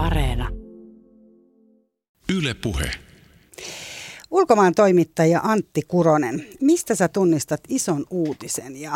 Areena. Yle Puhe. Ulkomaan toimittaja Antti Kuronen, mistä sä tunnistat ison uutisen ja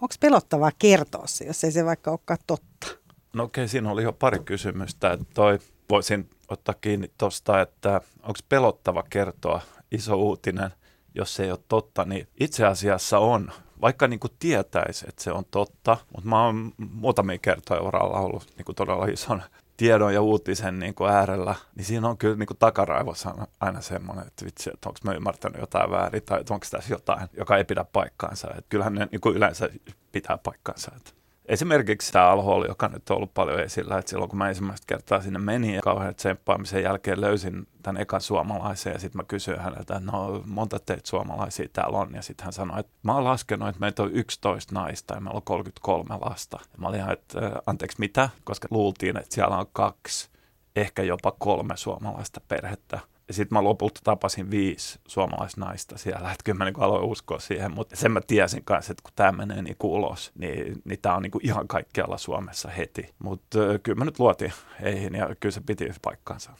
onko pelottavaa kertoa se, jos ei se vaikka olekaan totta? No okei, okay, siinä oli jo pari kysymystä. Että toi, voisin ottaa kiinni tuosta, että onko pelottava kertoa iso uutinen, jos se ei ole totta, niin itse asiassa on. Vaikka niin kuin tietäisi, että se on totta, mutta mä oon muutamia kertoja uralla ollut niin kuin todella ison tiedon ja uutisen niin kuin äärellä, niin siinä on kyllä niin kuin takaraivossa aina semmoinen, että vitsi, että onko mä ymmärtänyt jotain väärin tai onko tässä jotain, joka ei pidä paikkaansa. Että kyllähän ne niin kuin yleensä pitää paikkaansa. Että Esimerkiksi tämä alhooli, joka nyt on ollut paljon esillä, että silloin kun mä ensimmäistä kertaa sinne menin ja kauhean tsemppaamisen jälkeen löysin tämän ekan suomalaisen ja sitten mä kysyin häneltä, että no monta teitä suomalaisia täällä on? Ja sitten hän sanoi, että mä oon laskenut, että meitä on 11 naista ja meillä on 33 lasta. Ja mä olin ihan, että anteeksi mitä, koska luultiin, että siellä on kaksi, ehkä jopa kolme suomalaista perhettä sitten mä lopulta tapasin viisi suomalaisnaista siellä, että kyllä mä niin aloin uskoa siihen, mutta sen mä tiesin kanssa, että kun tämä menee niin ulos, niin, niin tämä on niin ihan kaikkialla Suomessa heti. Mutta kyllä mä nyt luotin heihin ja kyllä se piti paikkaansa.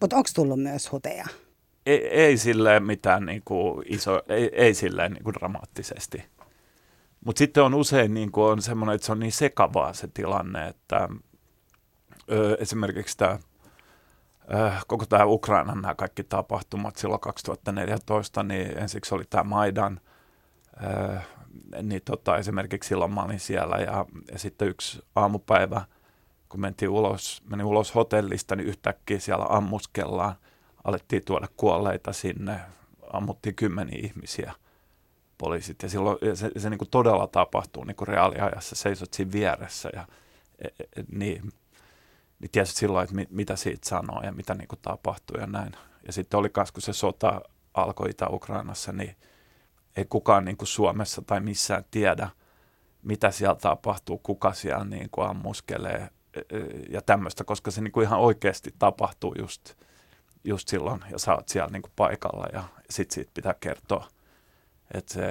Mutta onko tullut myös huteja? Ei, ei silleen mitään niin kuin iso, ei, ei silleen niin kuin dramaattisesti. Mutta sitten on usein niin kuin on semmoinen, että se on niin sekavaa se tilanne, että ö, esimerkiksi tämä koko tämä Ukrainan nämä kaikki tapahtumat silloin 2014, niin ensiksi oli tämä Maidan, äh, niin tota, esimerkiksi silloin mä olin siellä ja, ja sitten yksi aamupäivä, kun mentiin ulos, menin ulos hotellista, niin yhtäkkiä siellä ammuskellaan, alettiin tuoda kuolleita sinne, ammuttiin kymmeniä ihmisiä poliisit. Ja silloin ja se, se niin kuin todella tapahtuu niin kuin reaaliajassa, seisot siinä vieressä ja e, e, niin niin tiesi silloin, että mit, mitä siitä sanoo ja mitä niin kuin tapahtuu ja näin. Ja sitten oli myös, kun se sota alkoi Itä-Ukrainassa, niin ei kukaan niin kuin Suomessa tai missään tiedä, mitä siellä tapahtuu, kuka siellä niin kuin ammuskelee e, e, ja tämmöistä, koska se niin kuin ihan oikeasti tapahtuu just, just silloin, ja sä oot siellä niin kuin paikalla ja sitten siitä pitää kertoa – et se,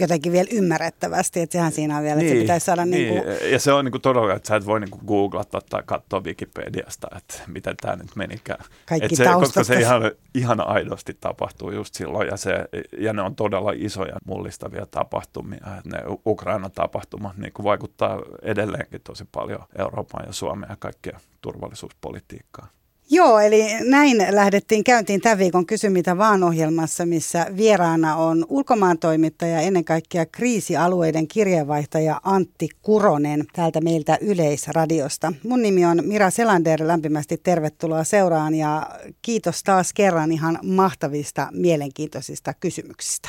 Jotenkin vielä ymmärrettävästi, että sehän siinä on vielä, niin, että se niin, pitäisi saada niin, niin kuin... Ja se on niin kuin todella, että sä et voi niin kuin googlata tai katsoa Wikipediasta, että miten tämä nyt menikään. Kaikki et se, Koska se ihan, ihan aidosti tapahtuu just silloin ja, se, ja ne on todella isoja mullistavia tapahtumia. Et ne Ukrainan tapahtumat niin kuin vaikuttaa edelleenkin tosi paljon Euroopan ja Suomen ja kaikkea turvallisuuspolitiikkaan. Joo, eli näin lähdettiin käyntiin tämän viikon Kysy mitä vaan ohjelmassa, missä vieraana on ulkomaan toimittaja ennen kaikkea kriisialueiden kirjeenvaihtaja Antti Kuronen täältä meiltä Yleisradiosta. Mun nimi on Mira Selander, lämpimästi tervetuloa seuraan ja kiitos taas kerran ihan mahtavista, mielenkiintoisista kysymyksistä.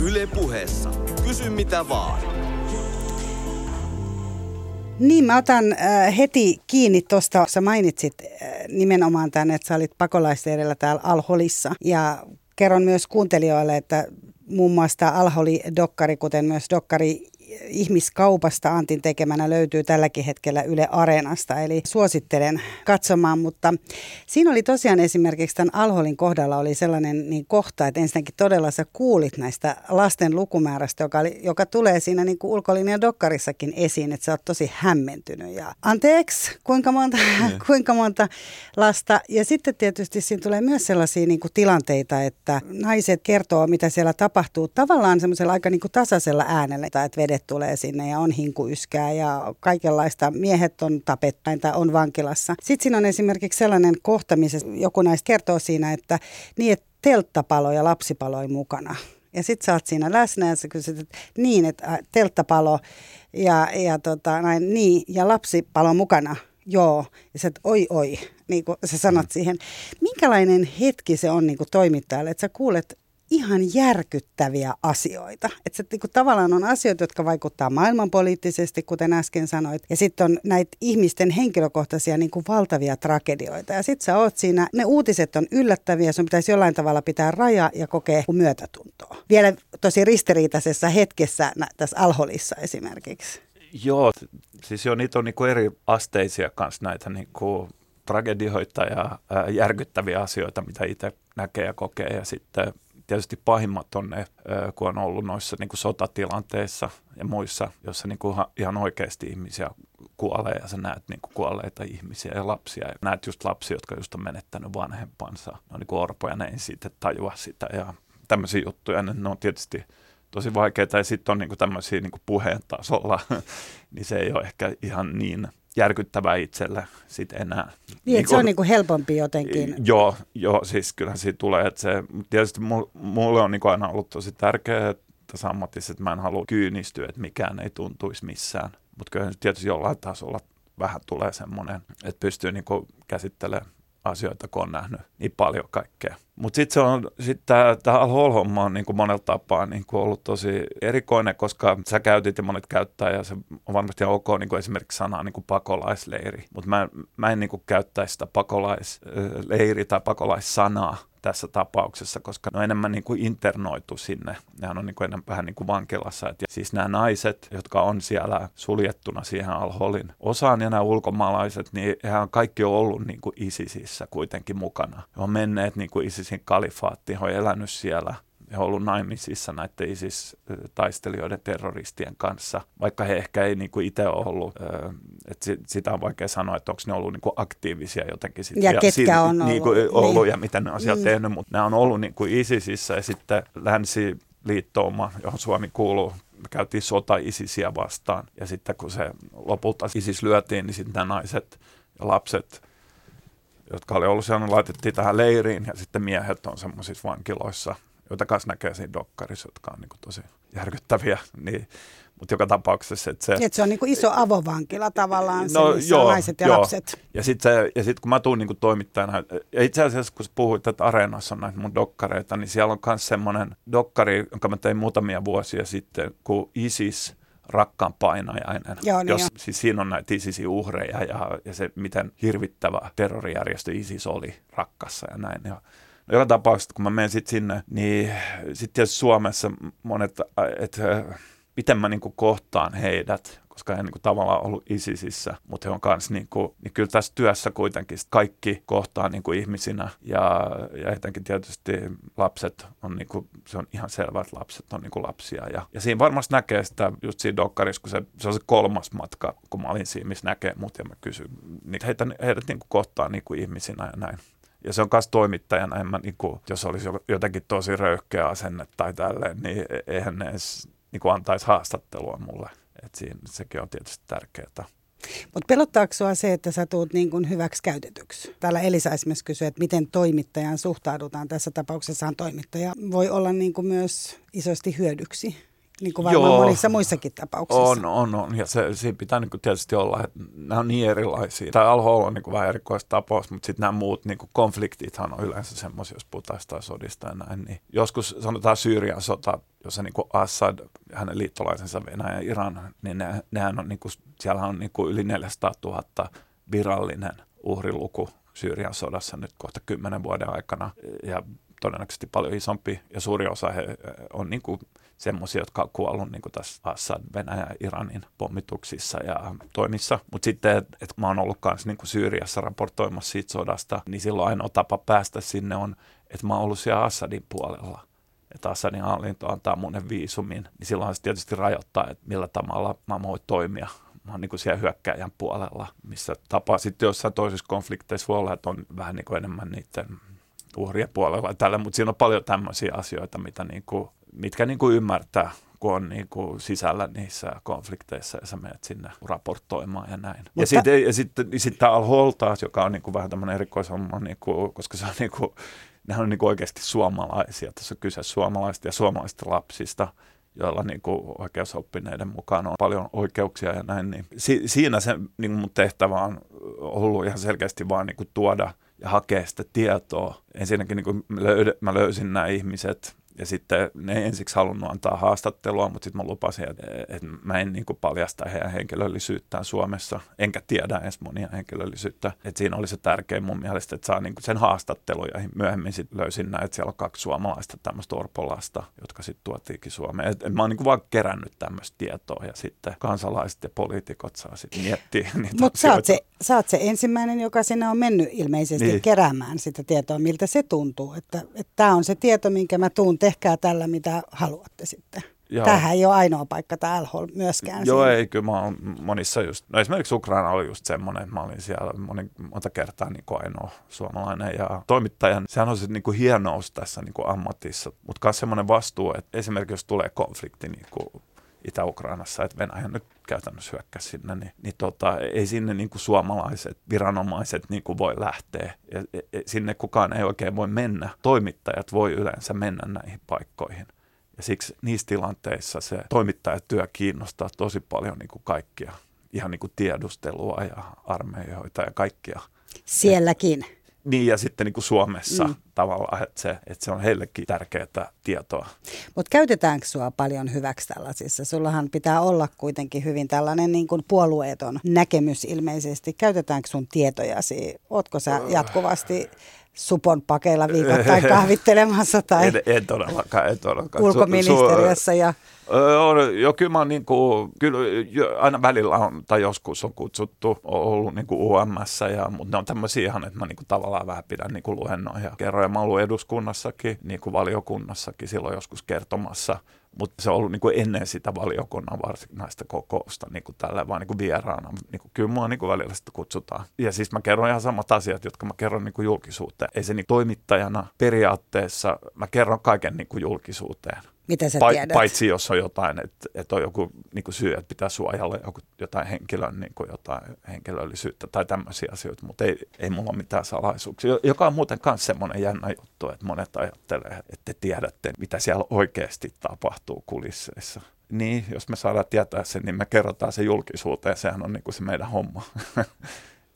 Yle puheessa. Kysy mitä vaan. Niin, mä otan äh, heti kiinni tuosta, sä mainitsit äh, nimenomaan tämän, että sä olit pakolaisleirillä täällä Alholissa. Ja kerron myös kuuntelijoille, että muun muassa Alholi-dokkari, kuten myös dokkari ihmiskaupasta Antin tekemänä löytyy tälläkin hetkellä Yle Areenasta, eli suosittelen katsomaan, mutta siinä oli tosiaan esimerkiksi tämän Alholin kohdalla oli sellainen niin kohta, että ensinnäkin todella sä kuulit näistä lasten lukumäärästä, joka, oli, joka tulee siinä niin kuin ulkolinjan dokkarissakin esiin, että sä oot tosi hämmentynyt ja anteeksi, kuinka monta, yeah. kuinka monta lasta. Ja sitten tietysti siinä tulee myös sellaisia niin kuin tilanteita, että naiset kertoo, mitä siellä tapahtuu tavallaan semmoisella aika niin kuin tasaisella äänellä, että vedet tulee sinne ja on hinkuyskää ja kaikenlaista. Miehet on tapettain tai on vankilassa. Sitten siinä on esimerkiksi sellainen kohta, missä joku näistä kertoo siinä, että niin, että telttapalo ja lapsipalo mukana. Ja sit sä oot siinä läsnä ja sä kysyt, että niin, että äh, telttapalo ja, ja tota, näin, niin, ja lapsipalo mukana. Joo. Ja sä, että oi oi, niin kuin sä sanot siihen. Minkälainen hetki se on niin kuin toimittajalle, että sä kuulet ihan järkyttäviä asioita. Että se niinku, tavallaan on asioita, jotka vaikuttaa maailmanpoliittisesti, kuten äsken sanoit. Ja sitten on näitä ihmisten henkilökohtaisia niinku, valtavia tragedioita. Ja sitten sä oot siinä, ne uutiset on yllättäviä, sun pitäisi jollain tavalla pitää raja ja kokea myötätuntoa. Vielä tosi ristiriitaisessa hetkessä tässä Alholissa esimerkiksi. Joo, siis jo niitä on niinku eri asteisia kanssa näitä niinku tragedioita ja ää, järkyttäviä asioita, mitä itse näkee ja kokee. Ja sitten tietysti pahimmat on ne, kun on ollut noissa niin kuin sotatilanteissa ja muissa, jossa niin ihan oikeasti ihmisiä kuolee ja sä näet niin kuin kuolleita ihmisiä ja lapsia. Ja näet just lapsia, jotka just on menettänyt vanhempansa. Ne on niin kuin orpoja, ne ei siitä tajua sitä ja tämmöisiä juttuja. Ne on tietysti tosi vaikeita ja sitten on niin kuin tämmöisiä niin kuin puheen tasolla, niin se ei ole ehkä ihan niin järkyttävää itselle sit enää. Niin, niin kun, se on niin kuin helpompi jotenkin. Joo, joo, siis kyllähän siitä tulee, että se, tietysti mulle on niin kuin aina ollut tosi tärkeää tässä ammatissa, että mä en halua kyynistyä, että mikään ei tuntuisi missään. Mutta kyllä tietysti jollain tasolla vähän tulee semmoinen, että pystyy niin käsittelemään asioita, kun on nähnyt niin paljon kaikkea. Mutta sitten sit tämä Al-Hol-homma on niinku monella tapaa niinku ollut tosi erikoinen, koska sä käytit ja monet käyttää ja se on varmasti ok niinku esimerkiksi sanaa niinku pakolaisleiri. Mutta mä, mä en niinku käyttäisi sitä pakolaisleiri tai pakolaissanaa tässä tapauksessa, koska ne on enemmän niin kuin internoitu sinne. Nehän on niin kuin enemmän, vähän niin kuin vankilassa. Et siis nämä naiset, jotka on siellä suljettuna siihen Al-Holin osaan ja nämä ulkomaalaiset, niin he on kaikki ollut niin kuin ISISissä kuitenkin mukana. He on menneet niin kuin ISISin kalifaattiin, he on elänyt siellä ovat ollut naimisissa näiden ISIS-taistelijoiden terroristien kanssa, vaikka he ehkä ei niin kuin itse ole ollut, että sitä on vaikea sanoa, että onko ne ollut niin kuin aktiivisia jotenkin. Sit, ja, ja ketkä sit, on niin kuin ollut. ollut niin. ja mitä ne on siellä mm. tehnyt, mutta nämä on ollut niin kuin ISISissä ja sitten länsiliittouma, johon Suomi kuuluu, me käytiin sota ISISiä vastaan ja sitten kun se lopulta ISIS lyötiin, niin sitten nämä naiset ja lapset jotka oli ollut siellä, laitettiin tähän leiriin ja sitten miehet on semmoisissa vankiloissa joita kanssa näkee siinä dokkarissa, jotka on niin kuin tosi järkyttäviä. Niin, mutta joka tapauksessa... Että se, Et se on niin kuin iso avovankila tavallaan, no, se, joo, naiset ja joo. lapset. Ja sitten sit, kun mä tuun niin kuin toimittajana, ja itse asiassa kun puhuit, että Areenassa on näitä mun dokkareita, niin siellä on myös semmoinen dokkari, jonka mä tein muutamia vuosia sitten, kun ISIS rakkaan painajainen. Joo, niin jos, jo. siis siinä on näitä ISISin uhreja ja, ja se, miten hirvittävä terrorijärjestö ISIS oli rakkassa ja näin. Ja No joka tapauksessa, kun mä menen sitten sinne, niin sitten tietysti Suomessa monet, että miten mä niinku kohtaan heidät, koska he niinku tavallaan ollut ISISissä, mutta he on kanssa, niinku, niin kyllä tässä työssä kuitenkin kaikki kohtaa niinku ihmisinä ja, ja etenkin tietysti lapset on, niinku, se on ihan selvää, että lapset on niinku lapsia ja, ja siinä varmasti näkee sitä just siinä dokkarissa, kun se, se on se kolmas matka, kun mä olin siinä, missä näkee mut ja mä kysyn, niin heitä, heidät niinku kohtaa niinku ihmisinä ja näin. Ja se on myös toimittajana, en mä, niin kuin, jos olisi jotenkin tosi röyhkeä asenne tai tälleen, niin e-, eihän ne edes niin kuin antaisi haastattelua mulle. Et siinä, sekin on tietysti tärkeää. Mutta pelottaako sinua se, että sä tuut niin kuin hyväksi käytetyksi? Täällä Elisa esimerkiksi kysyy, että miten toimittajan suhtaudutaan. Tässä tapauksessahan toimittaja voi olla niin kuin myös isosti hyödyksi niin kuin varmaan Joo, monissa muissakin tapauksissa. On, on, on. Ja se, siinä pitää niin kuin tietysti olla, että nämä on niin erilaisia. Tämä alho on niin kuin vähän erikoistapaus, mutta sitten nämä muut niin kuin konfliktithan on yleensä semmoisia, jos puhutaan sitä sodista ja näin. Niin joskus sanotaan Syyrian sota, jossa niin kuin Assad ja hänen liittolaisensa Venäjä ja Iran, niin ne, nehän on, niin kuin, siellä on niin kuin yli 400 000 virallinen uhriluku Syyrian sodassa nyt kohta kymmenen vuoden aikana. Ja todennäköisesti paljon isompi ja suuri osa he on niin kuin semmoisia, jotka on kuollut niin tässä Assad, ja Iranin pommituksissa ja toimissa. Mutta sitten, että et mä oon ollut myös niin Syyriassa raportoimassa siitä sodasta, niin silloin ainoa tapa päästä sinne on, että mä oon ollut siellä Assadin puolella että Assadin hallinto antaa mulle viisumin, niin silloin se tietysti rajoittaa, että millä tavalla mä voin toimia. Mä oon niin siellä hyökkäjän puolella, missä tapaa sitten jossain toisissa konflikteissa voi olla, että on vähän niin kuin enemmän niiden uhrien puolella tällä, mutta siinä on paljon tämmöisiä asioita, mitä niin kuin, mitkä niin kuin ymmärtää, kun on niin kuin sisällä niissä konflikteissa ja sä menet sinne raportoimaan ja näin. Mutta... Ja sitten ja sit, sit tämä Al-Hol taas, joka on niin kuin vähän tämmöinen erikoishomma, niin kuin, koska se on niin kuin, nehän on niin kuin oikeasti suomalaisia. Tässä on kyse suomalaisista ja suomalaisista lapsista joilla niin kuin oikeusoppineiden mukaan on paljon oikeuksia ja näin. Niin si- siinä se niin mun tehtävä on ollut ihan selkeästi vaan niin kuin tuoda – ja hakea sitä tietoa. Ensinnäkin niin kuin mä löysin nämä ihmiset ja sitten ne ei ensiksi halunnut antaa haastattelua, mutta sitten mä lupasin, että, että mä en niin kuin paljasta heidän henkilöllisyyttään Suomessa, enkä tiedä edes monia henkilöllisyyttä. Että siinä oli se tärkein mun mielestä, että saa niin kuin sen haastattelun ja myöhemmin sitten löysin näin, että siellä on kaksi suomalaista tämmöistä orpolasta, jotka sitten tuotiinkin Suomeen. Et, et mä oon niin kuin vaan kerännyt tämmöistä tietoa ja sitten kansalaiset ja poliitikot saa sitten miettiä niitä Mutta sä, se, sä oot se ensimmäinen, joka sinne on mennyt ilmeisesti niin. keräämään sitä tietoa, miltä se tuntuu. Että tämä on se tieto, minkä mä tuun tehkää tällä mitä haluatte sitten. Joo. Tämähän ei ole ainoa paikka täällä myöskään. Joo, siinä. ei, kyllä mä oon monissa just, no esimerkiksi Ukraina oli just semmoinen, että mä olin siellä moni, monta kertaa niin kuin ainoa suomalainen ja toimittajan, sehän on se niin kuin hienous tässä niin kuin ammatissa, mutta myös semmoinen vastuu, että esimerkiksi jos tulee konflikti niin kuin Itä-Ukrainassa, että Venäjä nyt käytännössä hyökkäsi sinne, niin, niin tota, ei sinne niin kuin suomalaiset viranomaiset niin kuin voi lähteä. Ja, ja, sinne kukaan ei oikein voi mennä. Toimittajat voi yleensä mennä näihin paikkoihin. Ja siksi niissä tilanteissa se toimittajatyö kiinnostaa tosi paljon niin kuin kaikkia, ihan niin kuin tiedustelua ja armeijoita ja kaikkia. Sielläkin. Niin ja sitten niin kuin Suomessa mm. tavallaan, että se, että se on heillekin tärkeää tietoa. Mutta käytetäänkö sua paljon hyväksi tällaisissa? Sullahan pitää olla kuitenkin hyvin tällainen niin kuin puolueeton näkemys ilmeisesti. Käytetäänkö sun tietojasi? Ootko sä jatkuvasti supon pakeilla viikoittain kahvittelemassa tai En, en todellakaan, en todellakaan. ulkoministeriössä ja joo, kyllä mä niin kuin, kyllä aina välillä on, tai joskus on kutsuttu, on ollut niin kuin UMS, ja, mutta ne on tämmöisiä ihan, että mä niin kuin tavallaan vähän pidän niin kuin luennoja. Kerroin, ja mä oon ollut eduskunnassakin, niin kuin valiokunnassakin silloin joskus kertomassa, mutta se on ollut niin kuin ennen sitä valiokunnan varsinaista kokousta niin kuin tällä vaan niin kuin vieraana. Niin kuin, kyllä mua niin kuin välillä sitä kutsutaan. Ja siis mä kerron ihan samat asiat, jotka mä kerron niin kuin julkisuuteen. Ei se niin toimittajana periaatteessa, mä kerron kaiken niin kuin julkisuuteen. Mitä sä Pa- tiedät? paitsi jos on jotain, että, että on joku niin kuin syy, että pitää suojella joku, jotain henkilön niin kuin jotain henkilöllisyyttä tai tämmöisiä asioita, mutta ei, ei mulla ole mitään salaisuuksia, Jo- joka on muuten myös semmoinen jännä juttu, että monet ajattelee, että te tiedätte, mitä siellä oikeasti tapahtuu kulisseissa. Niin, jos me saadaan tietää sen, niin me kerrotaan se julkisuuteen, sehän on niin kuin se meidän homma.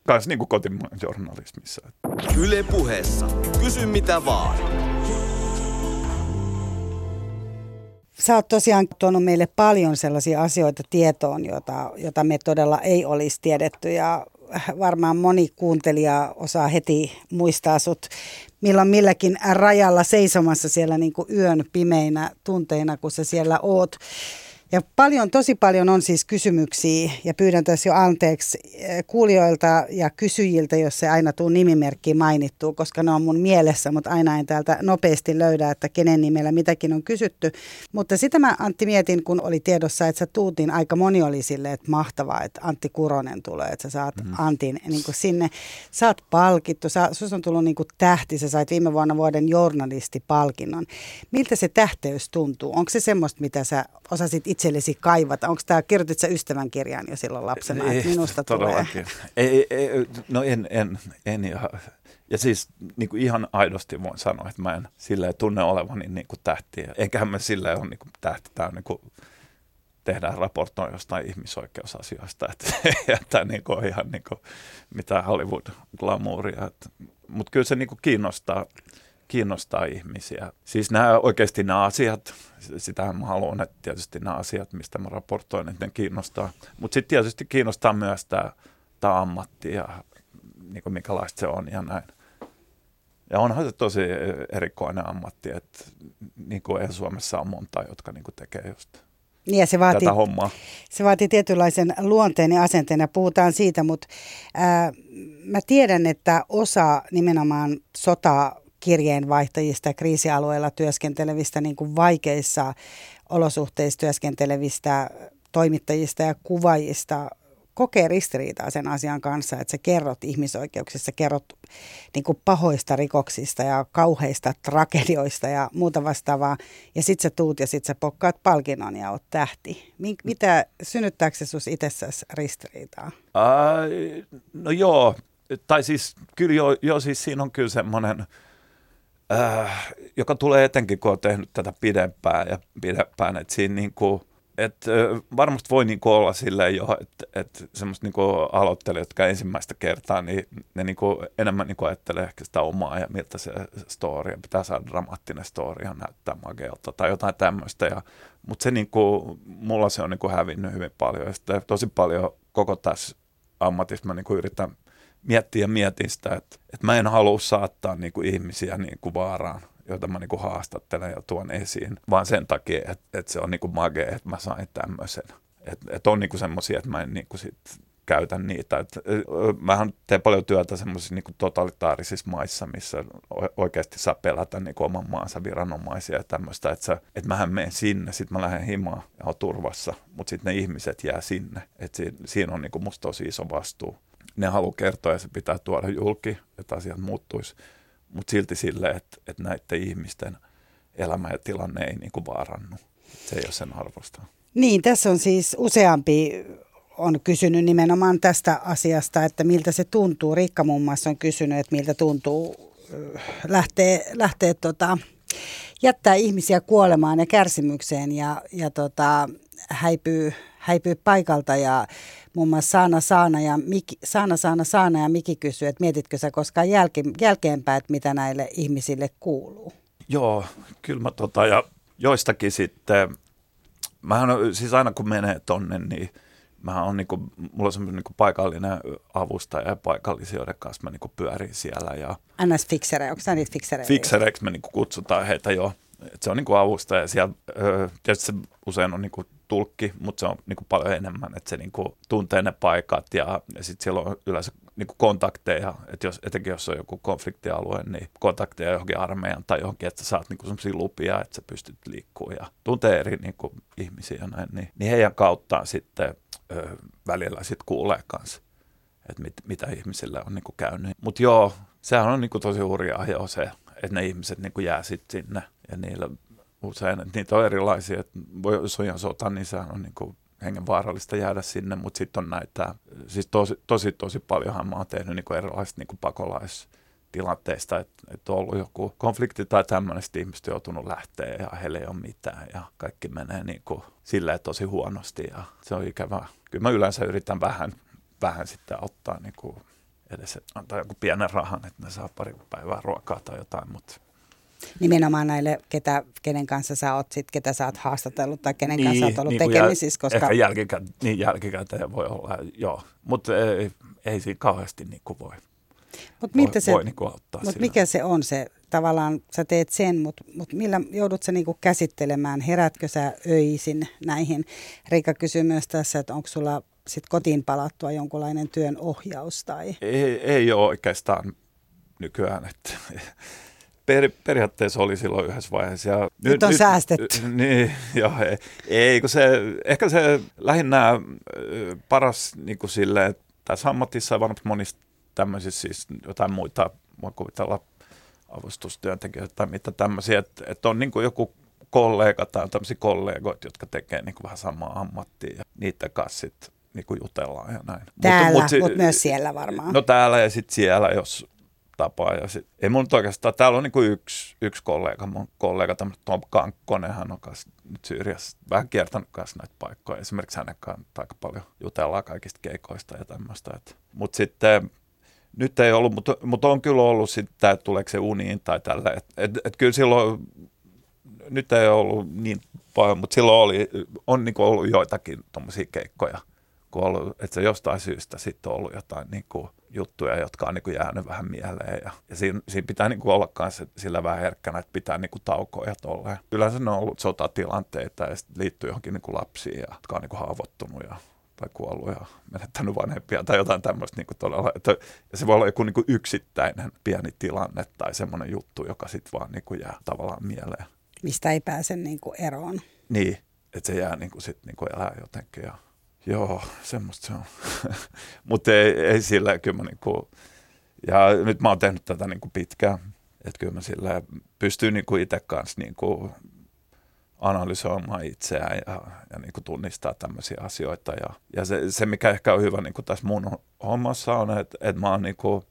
Kans niin kuin kotimaan journalismissa. Yle puheessa. Kysy mitä vaan. Sä oot tosiaan tuonut meille paljon sellaisia asioita tietoon, jota, jota me todella ei olisi tiedetty ja varmaan moni kuuntelija osaa heti muistaa sut milloin milläkin rajalla seisomassa siellä niin kuin yön pimeinä tunteina, kun sä siellä oot. Ja paljon, tosi paljon on siis kysymyksiä ja pyydän tässä jo anteeksi eh, kuulijoilta ja kysyjiltä, jos se aina tuu nimimerkki mainittuu, koska ne on mun mielessä, mutta aina en täältä nopeasti löydä, että kenen nimellä mitäkin on kysytty. Mutta sitä mä Antti mietin, kun oli tiedossa, että sä tuut, niin aika moni oli silleen, että mahtavaa, että Antti Kuronen tulee, että sä saat mm. Antin niin kuin sinne. Sä oot palkittu, sä, sus on tullut niin kuin tähti, sä sait viime vuonna vuoden journalistipalkinnon. Miltä se tähteys tuntuu? Onko se semmoista, mitä sä osasit itsellesi kaivata? Onko tämä, kirjoitit sä ystävän kirjan jo silloin lapsena, että minusta tulee? todellakin. Ei, ei, no en, en, en ja, ja siis niin kuin ihan aidosti voin sanoa, että mä en silleen tunne olevani niin kuin tähti. Enköhän mä silleen ole niin kuin tähti. Tämä on niin kuin, tehdään raportoin jostain ihmisoikeusasioista, että, että niin kuin ihan niin kuin mitään Hollywood-glamouria. Mutta kyllä se niin kuin kiinnostaa, kiinnostaa ihmisiä. Siis nämä oikeasti nämä asiat, sitähän mä haluan, että tietysti nämä asiat, mistä mä raportoin, että ne kiinnostaa. Mutta sitten tietysti kiinnostaa myös tämä, tämä ammatti ja niin kuin minkälaista se on ja näin. Ja onhan se tosi erikoinen ammatti, että niin kuin ei Suomessa on monta, jotka niin kuin tekee just Niin ja se vaatii, tätä hommaa. se vaatii tietynlaisen luonteen ja asenteen ja puhutaan siitä, mutta ää, mä tiedän, että osa nimenomaan sota kirjeenvaihtajista kriisialueilla työskentelevistä niin kuin vaikeissa olosuhteissa työskentelevistä toimittajista ja kuvaajista kokee ristiriitaa sen asian kanssa, että sä kerrot ihmisoikeuksista, kerrot niin kuin pahoista rikoksista ja kauheista tragedioista ja muuta vastaavaa. Ja sit sä tuut ja sit sä pokkaat palkinnon ja oot tähti. Mitä, synnyttääkö se sus itsessäsi ristiriitaa? Ai, no joo, tai siis kyllä joo, joo siis siinä on kyllä semmoinen, äh, joka tulee etenkin, kun on tehnyt tätä pidempään ja pidempään, että siinä niin kuin, että äh, varmasti voi niin kuin olla silleen jo, että, että semmoista niin aloittelijat, jotka ensimmäistä kertaa, niin ne niin kuin enemmän niin kuin ajattelee ehkä sitä omaa ja miltä se story, pitää saada dramaattinen story ja näyttää magealta tai jotain tämmöistä. Mutta se niin kuin, mulla se on niin kuin hävinnyt hyvin paljon ja sitten tosi paljon koko tässä ammatissa mä niin kuin yritän miettiä ja mietin sitä, että, että mä en halua saattaa niin kuin ihmisiä niin kuin vaaraan, joita mä niin haastattelen ja tuon esiin, vaan sen takia, että, että se on niin magea, että mä sain tämmöisen. Että, että on niin semmoisia, että mä en niin sit käytä niitä. Et, mähän teen paljon työtä semmoisissa niin totalitaarisissa maissa, missä oikeasti saa pelätä niin oman maansa viranomaisia ja tämmöistä, että, että mähän menen sinne, sitten mä lähden himaan ja on turvassa, mutta sitten ne ihmiset jää sinne. Et si, siinä on niin musta tosi iso vastuu. Ne haluaa kertoa ja se pitää tuoda julki, että asiat muuttuisi, mutta silti silleen, että, että näiden ihmisten elämä ja tilanne ei niin kuin vaarannu. Se ei ole sen arvosta. Niin, tässä on siis useampi on kysynyt nimenomaan tästä asiasta, että miltä se tuntuu. Riikka muun muassa on kysynyt, että miltä tuntuu lähteä, lähteä tota, jättää ihmisiä kuolemaan ja kärsimykseen ja, ja tota, häipyy, häipyy paikalta ja muun muassa Saana Saana ja Miki, Saana Saana Saana ja Miki kysyy, että mietitkö sä koskaan jälke, jälkeenpäin, että mitä näille ihmisille kuuluu? Joo, kyllä mä tota, ja joistakin sitten mähän on, siis aina kun menee tonne, niin mä on niinku, mulla on semmoinen niinku paikallinen avustaja ja paikallisia, joiden kanssa mä niinku pyörin siellä. Ja NS Fixere, onko tämä niitä fiksereitä? Fiksereiksi me niinku kutsutaan heitä jo. Et se on niinku avustaja. Siellä, öö, tietysti se usein on niinku tulkki, mutta se on niinku paljon enemmän, että se niinku tuntee ne paikat ja, ja sitten siellä on yleensä niinku kontakteja, että jos, etenkin jos on joku konfliktialue, niin kontakteja johonkin armeijan tai johonkin, että saat niinku sellaisia lupia, että sä pystyt liikkumaan ja tuntee eri niinku ihmisiä ja näin, niin, niin heidän kauttaan sitten ö, välillä sitten kuulee kanssa, että mit, mitä ihmisillä on niinku käynyt. Mutta joo, sehän on niinku tosi hurjaa jo se, että ne ihmiset niinku jää sitten sinne ja niillä usein, että niitä on erilaisia, että voi, jos on ihan sota, niin sehän on niin kuin hengenvaarallista jäädä sinne, mutta sitten on näitä, siis tosi, tosi, tosi paljonhan mä oon tehnyt niin erilaisista niin pakolaistilanteista, että, että on ollut joku konflikti tai tämmöistä ihmiset on joutunut lähteä ja heillä ei ole mitään ja kaikki menee niin kuin silleen tosi huonosti ja se on ikävää. Kyllä mä yleensä yritän vähän, vähän sitten ottaa niin kuin edes antaa joku pienen rahan, että ne saa pari päivää ruokaa tai jotain, mutta Nimenomaan näille, ketä, kenen kanssa sä oot sit, ketä sä oot haastatellut tai kenen niin, kanssa sä oot ollut niin tekemisissä. Koska... Ehkä jälkikäteen, niin jälkikäteen voi olla, joo. Mutta ei, ei siinä kauheasti niin kuin voi, mut voi, se, voi niin kuin auttaa Mutta mikä se on se, tavallaan sä teet sen, mutta mut millä joudut sä niin kuin käsittelemään? Herätkö sä öisin näihin? Riikka kysyy myös tässä, että onko sulla sit kotiin palattua jonkunlainen työn ohjaus? Tai? Ei, ei ole oikeastaan nykyään, että per, periaatteessa oli silloin yhdessä vaiheessa. Ja nyt, nyt on nyt, säästetty. Niin, joo, ei, ei, kun se, ehkä se lähinnä paras niin kuin sille, että tässä ammatissa on varmasti monissa tämmöisissä siis jotain muita, voin kuvitella avustustyöntekijöitä tai mitä tämmöisiä, että, että on niin kuin joku kollega tai tämmöisiä kollegoita, jotka tekee niin kuin vähän samaa ammattia ja niiden kanssa sitten niin kuin jutellaan ja näin. Täällä, mutta mut, mut myös siellä varmaan. No täällä ja sitten siellä, jos tapaa. Ja sit, ei mun oikeastaan, täällä on niinku yksi, yksi kollega, mun kollega, Tom Kankkonen, hän on kanssa nyt Syyriassa vähän kiertänyt kanssa näitä paikkoja. Esimerkiksi hänen kanssa aika paljon jutellaan kaikista keikoista ja tämmöistä. Mutta sitten nyt ei ollut, mutta, mutta on kyllä ollut sitten, että tuleeko se uniin tai tällä. Että et, et kyllä silloin, nyt ei ollut niin paljon, mutta silloin oli, on niin ollut joitakin tuommoisia keikkoja, kun ollut, että se jostain syystä sitten on ollut jotain niin kuin juttuja, jotka on niin kuin jäänyt vähän mieleen. Ja, ja siinä, siinä pitää niin kuin olla myös sillä vähän herkkänä, että pitää niin kuin taukoja tolleen. Yleensä ne on ollut sotatilanteita ja liittyy johonkin niin kuin lapsiin, ja, jotka on niin kuin haavoittunut ja, tai kuollut ja menettänyt vanhempia tai jotain tämmöistä niin kuin todella. Että, ja se voi olla joku niin kuin yksittäinen pieni tilanne tai semmoinen juttu, joka sitten vaan niin kuin jää tavallaan mieleen. Mistä ei pääse niin kuin eroon. Niin, että se jää niin kuin sit niin kuin elää jotenkin ja Joo, semmoista se on. Mutta ei, ei sillä kyllä mä niinku, ja nyt mä oon tehnyt tätä niinku pitkään, että kyllä mä sillä pystyy niinku itse kanssa niinku analysoimaan itseään ja, ja niinku tunnistaa tämmöisiä asioita. Ja, ja se, se, mikä ehkä on hyvä niinku tässä mun hommassa on, että, että mä oon niinku,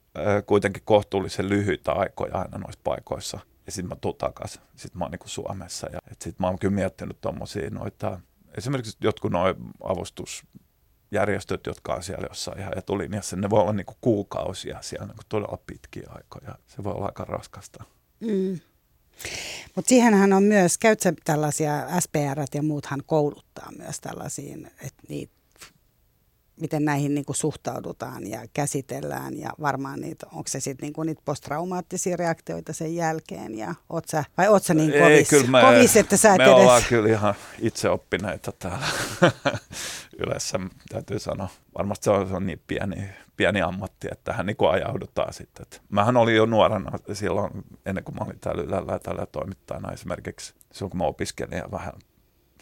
kuitenkin kohtuullisen lyhyitä aikoja aina noissa paikoissa. Ja sitten mä tuun takaisin. Sitten mä oon niinku Suomessa. Ja sitten mä oon kyllä miettinyt tuommoisia noita esimerkiksi jotkut noin avustusjärjestöt, jotka on siellä jossain ihan etulinjassa, ne voi olla niin kuukausia siellä niin todella pitkiä aikoja. Se voi olla aika raskasta. Mm. Mutta siihenhän on myös, käytkö tällaisia SPR ja muuthan kouluttaa myös tällaisiin, että niitä miten näihin niin kuin suhtaudutaan ja käsitellään ja varmaan niitä, onko se sitten niin kuin niitä posttraumaattisia reaktioita sen jälkeen ja oot sä, vai oot sä niin kovis, Ei, kyllä me, kovis että sä et me edes... ollaan kyllä ihan itseoppineita täällä yleensä, täytyy sanoa. Varmasti se on, se on niin pieni, pieni ammatti, että tähän niin kuin ajaudutaan sitten. Et mähän olin jo nuorena silloin, ennen kuin mä olin täällä Ylellä ja täällä toimittajana esimerkiksi, silloin kun mä opiskelin ja vähän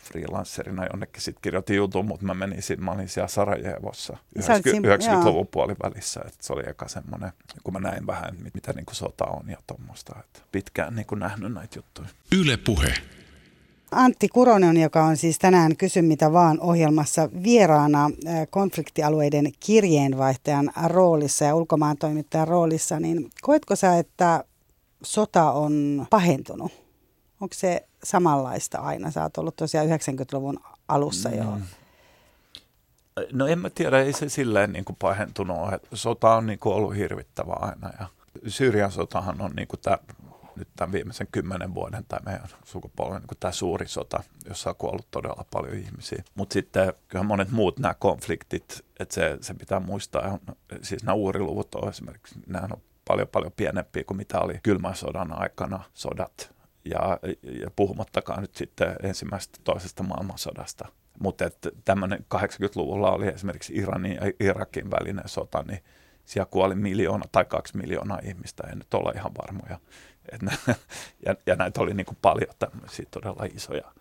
freelancerina jonnekin sitten kirjoitin jutun, mutta mä menin siinä, mä olin siellä Sarajevossa 90-luvun puolivälissä, että se oli eka semmoinen, kun mä näin vähän, mitä niin kuin sota on ja tuommoista, että pitkään niin kuin nähnyt näitä juttuja. Yle Puhe. Antti Kuronen, joka on siis tänään Kysy mitä vaan ohjelmassa vieraana konfliktialueiden kirjeenvaihtajan roolissa ja ulkomaan toimittajan roolissa, niin koetko sä, että sota on pahentunut? Onko se samanlaista aina? Sä oot ollut tosiaan 90-luvun alussa jo. Mm. No en mä tiedä, ei se silleen niin kuin pahentunut. Sota on niin kuin ollut hirvittävä aina ja Syyrian sotahan on niin kuin tämä nyt tämän viimeisen kymmenen vuoden tai meidän sukupolven niin tämä suuri sota, jossa on kuollut todella paljon ihmisiä. Mutta sitten kyllä monet muut nämä konfliktit, että se, se pitää muistaa, siis nämä uuriluvut on esimerkiksi, nämä on paljon paljon pienempiä kuin mitä oli kylmän sodan aikana sodat. Ja, ja puhumattakaan nyt sitten ensimmäisestä toisesta maailmansodasta. Mutta tämmöinen 80-luvulla oli esimerkiksi Iranin ja Irakin välinen sota, niin siellä kuoli miljoona tai kaksi miljoonaa ihmistä, en nyt olla ihan varmoja. Et ja, ja näitä oli niin kuin paljon tämmöisiä todella isoja,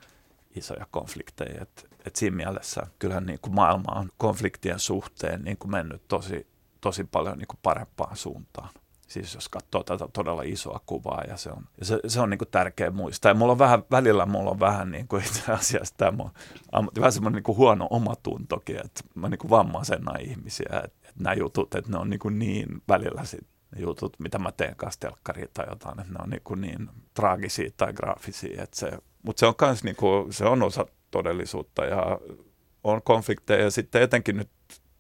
isoja konflikteja. Et, et siinä mielessä kyllähän niin kuin maailma on konfliktien suhteen niin kuin mennyt tosi, tosi paljon niin kuin parempaan suuntaan. Siis jos katsoo tätä todella isoa kuvaa ja se on, ja se, se on niin kuin tärkeä muistaa. Ja mulla on vähän, välillä mulla on vähän niin kuin itse asiassa tämä ammatti, vähän semmoinen niin huono omatuntokin, että mä niin kuin vammaisena ihmisiä, että, että nämä jutut, että ne on niin, kuin niin välillä sit ne jutut, mitä mä teen kanssa tai jotain, että ne on niin, kuin niin traagisia tai graafisia. Että se, mutta se on myös niin kuin, se on osa todellisuutta ja on konflikteja ja sitten etenkin nyt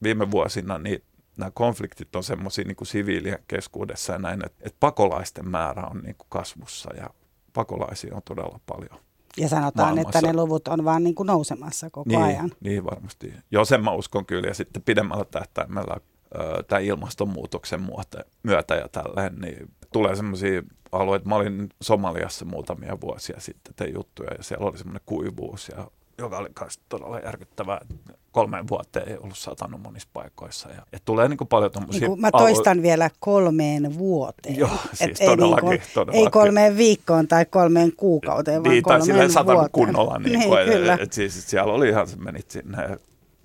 viime vuosina niin nämä konfliktit on semmoisia niin kuin siviilien keskuudessa ja näin, että, että pakolaisten määrä on niin kuin kasvussa ja pakolaisia on todella paljon. Ja sanotaan, maailmassa. että ne luvut on vaan niin kuin nousemassa koko niin, ajan. Niin varmasti. Joo, sen mä uskon kyllä. Ja sitten pidemmällä tähtäimellä tämän ilmastonmuutoksen myötä ja tälleen, niin tulee semmoisia alueita. Mä olin Somaliassa muutamia vuosia sitten, tein juttuja ja siellä oli semmoinen kuivuus, ja, joka oli myös todella järkyttävää. Kolmeen vuoteen ei ollut satanut monissa paikoissa. Ja, ja tulee niin kuin paljon tommosia... Niin mä toistan alue- vielä kolmeen vuoteen. Joo, siis ei, todellakin, niin kuin, todellakin. ei kolmeen viikkoon tai kolmeen kuukauteen, vaan niin, kolmeen vuoteen. satanut kunnolla. Niin, niin kuin, kyllä. Et, et siis, siellä oli ihan, menit sinne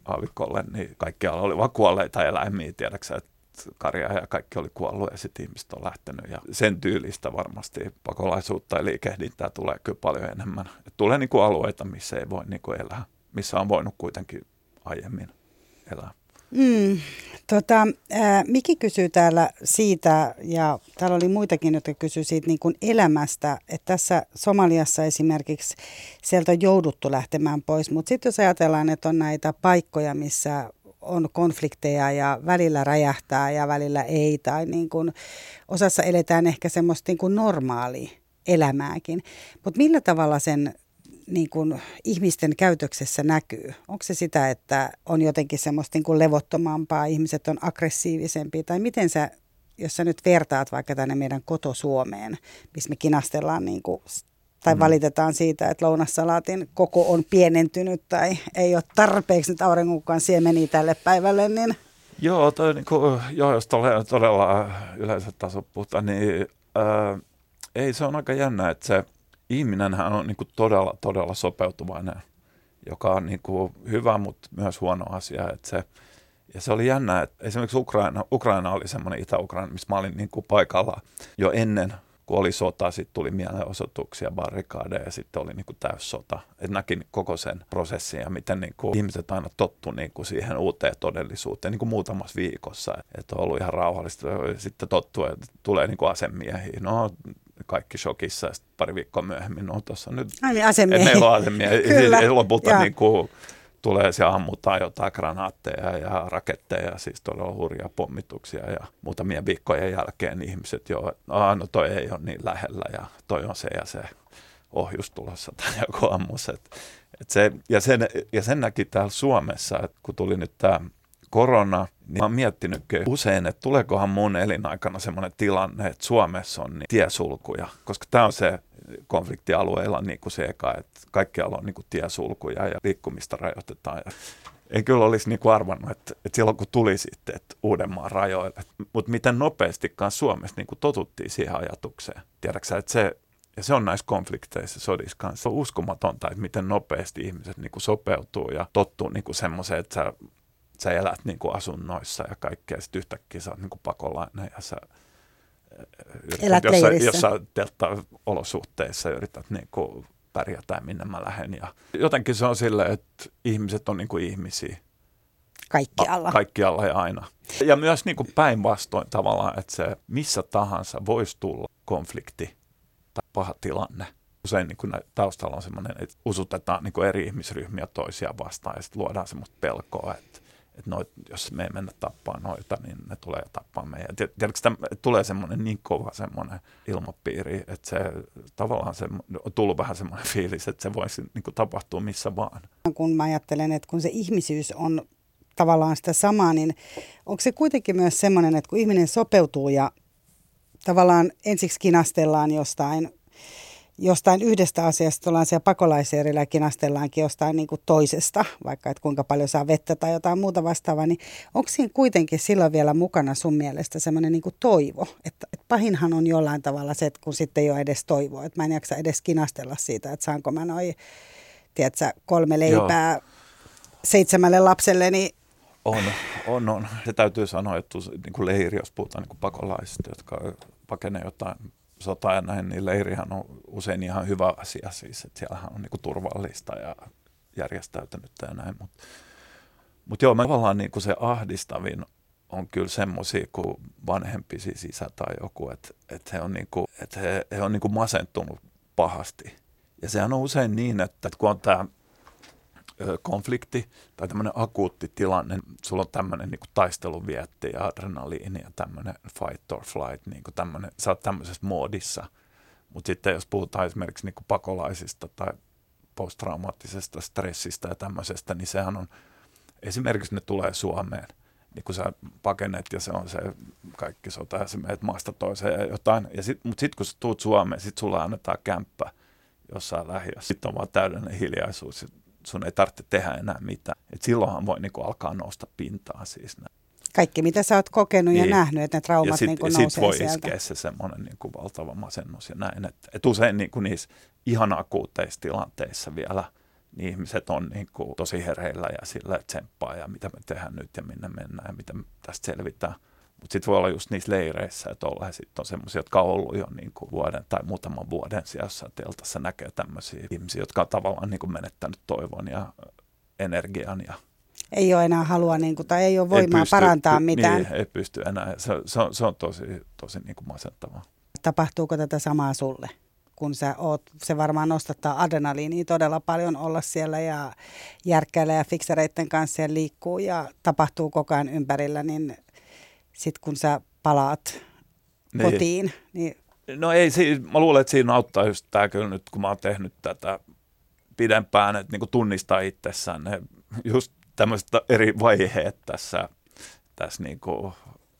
aavikolle, niin kaikkialla oli vaan kuolleita eläimiä, tiedäksä, että karja ja kaikki oli kuollut ja sitten ihmiset on lähtenyt. Ja sen tyylistä varmasti pakolaisuutta ja liikehdintää tulee kyllä paljon enemmän. Et tulee niin alueita, missä ei voi niin kuin elää, missä on voinut kuitenkin aiemmin elää. Mm, tota, ää, Miki kysyy täällä siitä, ja täällä oli muitakin, jotka kysyy siitä niin kuin elämästä, että tässä Somaliassa esimerkiksi sieltä on jouduttu lähtemään pois, mutta sitten jos ajatellaan, että on näitä paikkoja, missä on konflikteja ja välillä räjähtää ja välillä ei, tai niin kuin osassa eletään ehkä semmoista niin kuin normaalia elämääkin. Mutta millä tavalla sen niin kuin ihmisten käytöksessä näkyy? Onko se sitä, että on jotenkin semmoista niin kuin levottomampaa, ihmiset on aggressiivisempia, tai miten sä, jos sä nyt vertaat vaikka tänne meidän koto-Suomeen, missä me kinastellaan niin kuin, tai mm. valitetaan siitä, että lounassalaatin koko on pienentynyt tai ei ole tarpeeksi nyt auringonkukan siemeniä tälle päivälle, niin... Joo, toi, niin kuin, joo jos todella, todella yleensä taso puhutaan, niin ää, ei se on aika jännä, että se ihminenhän on niin kuin todella, todella sopeutuvainen, joka on niin kuin hyvä, mutta myös huono asia. Että se, ja se oli jännä, että esimerkiksi Ukraina, Ukraina oli semmoinen Itä-Ukraina, missä mä olin niin kuin paikalla jo ennen kun oli sota, sitten tuli mielenosoituksia, barrikaadeja ja sitten oli niin kuin täyssota. Et näki koko sen prosessin ja miten niin kuin ihmiset aina tottu niin kuin siihen uuteen todellisuuteen niin kuin muutamassa viikossa. Että on ollut ihan rauhallista. Sitten tottuu, että tulee niin kuin asemiehiä. No kaikki shokissa ja pari viikkoa myöhemmin, no tuossa nyt, Ai niin, asemiehiä. meillä on asemiehiä. Kyllä. Lopulta niin kuin, tulee ja ammutaan jotain granaatteja ja raketteja, siis todella hurjia pommituksia ja muutamia viikkojen jälkeen ihmiset jo, no toi ei ole niin lähellä ja toi on se ja se ohjus tulossa tai joku ammus. Et, et se, ja, sen, ja sen näki täällä Suomessa, että kun tuli nyt tämä korona, niin mä oon miettinyt usein, että tuleekohan mun elinaikana semmoinen tilanne, että Suomessa on niin tiesulkuja, koska tämä on se konfliktialueilla niin kuin se eka, että kaikkialla on niin kuin tiesulkuja ja liikkumista rajoitetaan. Ja en kyllä olisi niin kuin arvannut, että, että silloin kun tuli sitten että Uudenmaan rajoille, mutta miten nopeastikaan Suomessa niin kuin totuttiin siihen ajatukseen. Tiedätkö että se, ja se on näissä konflikteissa sodissa kanssa. On uskomatonta, että miten nopeasti ihmiset niin kuin sopeutuu ja tottuu niin kuin semmoiseen, että sä, sä elät niin kuin asunnoissa ja kaikkea. Sitten yhtäkkiä sä oot niin kuin pakolainen ja sä Elät jossain, jossain olosuhteissa yrität niin kuin pärjätä, minne mä lähden. Ja jotenkin se on sille, että ihmiset on niin kuin ihmisiä. Kaikkialla. Kaikkialla ja aina. Ja myös niin kuin päinvastoin tavallaan, että se missä tahansa voisi tulla konflikti tai paha tilanne. Usein niin kuin taustalla on sellainen, että usutetaan niin kuin eri ihmisryhmiä toisia vastaan ja sitten luodaan semmoista pelkoa, että että noit, jos me ei mennä tappaa noita, niin ne tulee tappaa meidän. Tiedätkö, että tulee semmoinen niin kova semmoinen ilmapiiri, että se tavallaan se, on tullut vähän semmoinen fiilis, että se voisi niin kuin tapahtua missä vaan. Kun mä ajattelen, että kun se ihmisyys on tavallaan sitä samaa, niin onko se kuitenkin myös semmoinen, että kun ihminen sopeutuu ja tavallaan ensiksi kinastellaan jostain jostain yhdestä asiasta ollaan siellä pakolaisleirillä ja kinastellaankin jostain niin kuin toisesta, vaikka että kuinka paljon saa vettä tai jotain muuta vastaavaa, niin onko siinä kuitenkin silloin vielä mukana sun mielestä semmoinen niin toivo? Että, että pahinhan on jollain tavalla se, että kun sitten ei ole edes toivoa, että mä en jaksa edes kinastella siitä, että saanko mä noin, tiedätkö, kolme leipää Joo. seitsemälle lapselle, niin on, on, on. Se täytyy sanoa, että niin kuin leiri, jos puhutaan niin kuin pakolaisista, jotka pakenee jotain sota ja näin, niin leirihän on usein ihan hyvä asia siis, että siellähän on niin kuin turvallista ja järjestäytynyttä ja näin, mutta mut joo, mä tavallaan niin kuin se ahdistavin on kyllä semmoisia kuin vanhempi siis isä tai joku, että, että he on, niin kuin, että he, he on niin kuin masentunut pahasti. Ja sehän on usein niin, että kun on tämä konflikti tai tämmöinen akuutti tilanne, sulla on tämmöinen niin taisteluvietti ja adrenaliini ja tämmöinen fight or flight, niin kuin tämmöinen, sä oot tämmöisessä moodissa. Mutta sitten jos puhutaan esimerkiksi niin pakolaisista tai posttraumaattisesta stressistä ja tämmöisestä, niin sehän on, esimerkiksi ne tulee Suomeen, niin kun sä pakenet ja se on se kaikki sota ja sä menet maasta toiseen ja jotain. Ja sit, mutta sitten kun sä tuut Suomeen, sit sulla annetaan kämppä jossain lähiössä. Sitten on vaan täydellinen hiljaisuus sun ei tarvitse tehdä enää mitään. Et silloinhan voi niinku alkaa nousta pintaan siis. Kaikki, mitä sä oot kokenut niin. ja nähnyt, että ne traumat ja sit, niinku nousee sit voi sieltä. iskeä se semmoinen niinku valtava masennus ja näin. Et, et usein niinku niissä ihan akuuteissa tilanteissa vielä niin ihmiset on niinku tosi hereillä ja sillä tsemppaa ja mitä me tehdään nyt ja minne mennään ja mitä tästä selvitään. Mutta sitten voi olla just niissä leireissä, että olla sitten on semmoisia, jotka on ollut jo niin kuin vuoden tai muutaman vuoden siellä jossain teltassa näkee tämmöisiä ihmisiä, jotka on tavallaan niin kuin menettänyt toivon ja energian ja ei ole enää halua niin kuin, tai ei ole voimaa ei pysty, parantaa mitään. Niin, ei pysty enää. Se, se, on, se on tosi, tosi niin kuin masentavaa. Tapahtuuko tätä samaa sulle? kun sä oot, se varmaan nostattaa adrenaliinia todella paljon olla siellä ja järkkäillä ja fiksereiden kanssa ja liikkuu ja tapahtuu koko ajan ympärillä, niin sitten kun sä palaat niin. kotiin. Niin... No ei, mä luulen, että siinä auttaa just tämä kyllä nyt, kun mä oon tehnyt tätä pidempään, että niin tunnistaa itsessään ne just tämmöiset eri vaiheet tässä, tässä niin kuin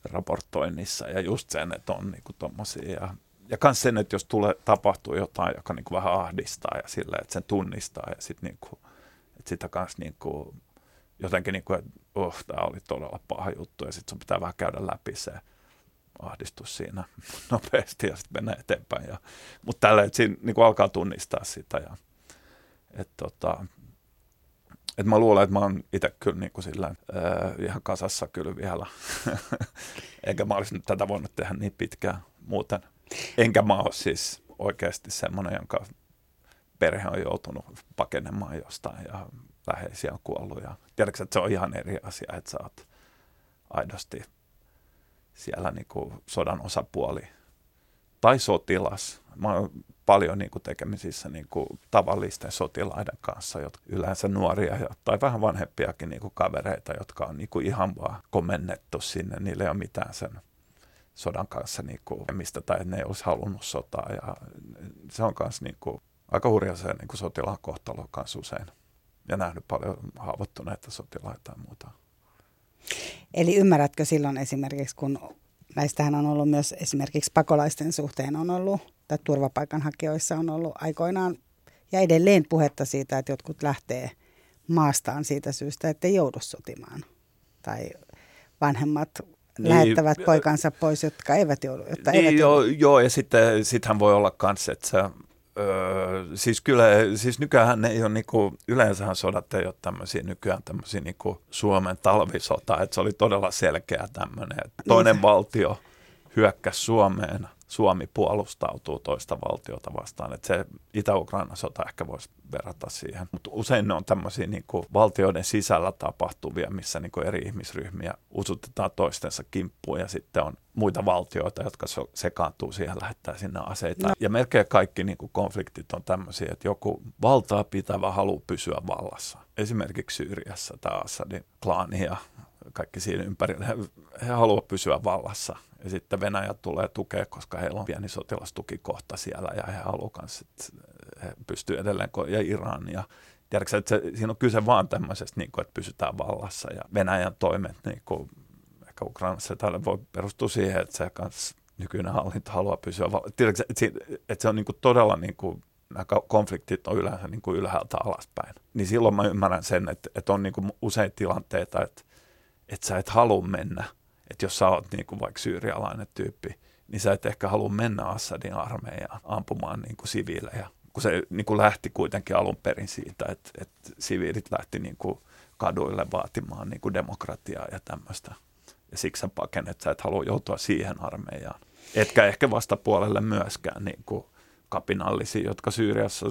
raportoinnissa ja just sen, että on niin tommosia ja ja myös sen, että jos tulee, tapahtuu jotain, joka niin kuin vähän ahdistaa ja sillä, että sen tunnistaa ja sit niin kuin, että sitä kanssa niin kuin jotenkin niin kuin, että oh, tämä oli todella paha juttu ja sitten sun pitää vähän käydä läpi se ahdistus siinä nopeasti ja sitten mennä eteenpäin. Ja, mutta tällä, että siinä niin kuin alkaa tunnistaa sitä ja että tota, et mä luulen, että mä oon itse kyllä niin kuin sillä, ää, ihan kasassa kyllä vielä. Enkä mä olisi tätä voinut tehdä niin pitkään muuten. Enkä mä ole siis oikeasti semmoinen, jonka perhe on joutunut pakenemaan jostain ja läheisiä on kuollut. Ja tiedätkö, että se on ihan eri asia, että sä oot aidosti siellä niin kuin sodan osapuoli tai sotilas. Mä oon paljon niin kuin tekemisissä niin kuin tavallisten sotilaiden kanssa, jotka yleensä nuoria tai vähän vanhempiakin niin kuin kavereita, jotka on niin kuin ihan vaan komennettu sinne. Niillä ei ole mitään sen sodan kanssa niin kuin, mistä tai ne ei olisi halunnut sotaa. Ja se on myös niin kuin, aika hurja se niin kuin sotilaan kohtalo kanssa usein ja nähnyt paljon haavoittuneita sotilaita ja muuta. Eli ymmärrätkö silloin esimerkiksi, kun näistähän on ollut myös esimerkiksi pakolaisten suhteen on ollut, tai turvapaikanhakijoissa on ollut aikoinaan ja edelleen puhetta siitä, että jotkut lähtee maastaan siitä syystä, että ei joudu sotimaan. Tai vanhemmat niin, lähettävät poikansa pois, jotka eivät joudu. Jotta niin, eivät joo, joudu. joo, ja sitten sittenhän voi olla myös, että sä, öö, siis kyllä, siis nykyään ei ole niinku, yleensähän sodat ei ole tämmöisiä nykyään tämmöisiä niinku Suomen talvisota, että se oli todella selkeä tämmöinen, että toinen niin. valtio hyökkäsi Suomeen – Suomi puolustautuu toista valtiota vastaan. Että se Itä-Ukrainan sota ehkä voisi verrata siihen. Mutta usein ne on tämmöisiä niin kuin valtioiden sisällä tapahtuvia, missä niin kuin eri ihmisryhmiä usutetaan toistensa kimppuun ja sitten on muita valtioita, jotka sekaantuu siihen, lähettää sinne aseita. No. Ja melkein kaikki niin kuin konfliktit on tämmöisiä, että joku valtaa pitävä haluaa pysyä vallassa. Esimerkiksi Syyriassa tämä Assadin klaani ja kaikki siinä ympärillä, he, he haluavat pysyä vallassa. Ja sitten Venäjä tulee tukea, koska heillä on pieni sotilastukikohta siellä ja he haluavat myös, että he pystyvät edelleen, ja Iran ja Tiedätkö, että se, siinä on kyse vaan tämmöisestä, niin kuin, että pysytään vallassa ja Venäjän toimet, niin kuin, ehkä Ukrainassa tälle voi perustua siihen, että se kanssa nykyinen hallinto haluaa pysyä vallassa. Tiedätkö, että, että se on niin kuin, todella niin kuin, nämä konfliktit on yleensä niin kuin ylhäältä alaspäin. Niin silloin mä ymmärrän sen, että, että on niin kuin usein tilanteita, että, että sä et halua mennä – että jos sä oot niin kuin vaikka syyrialainen tyyppi, niin sä et ehkä halua mennä Assadin armeijaan ampumaan niin kuin siviilejä, kun se niin kuin lähti kuitenkin alun perin siitä, että, että siviilit lähti niin kuin kaduille vaatimaan niin kuin demokratiaa ja tämmöistä. Ja siksi sä pakenet, sä et halua joutua siihen armeijaan. Etkä ehkä vastapuolelle myöskään niin kuin kapinallisia, jotka Syyriassa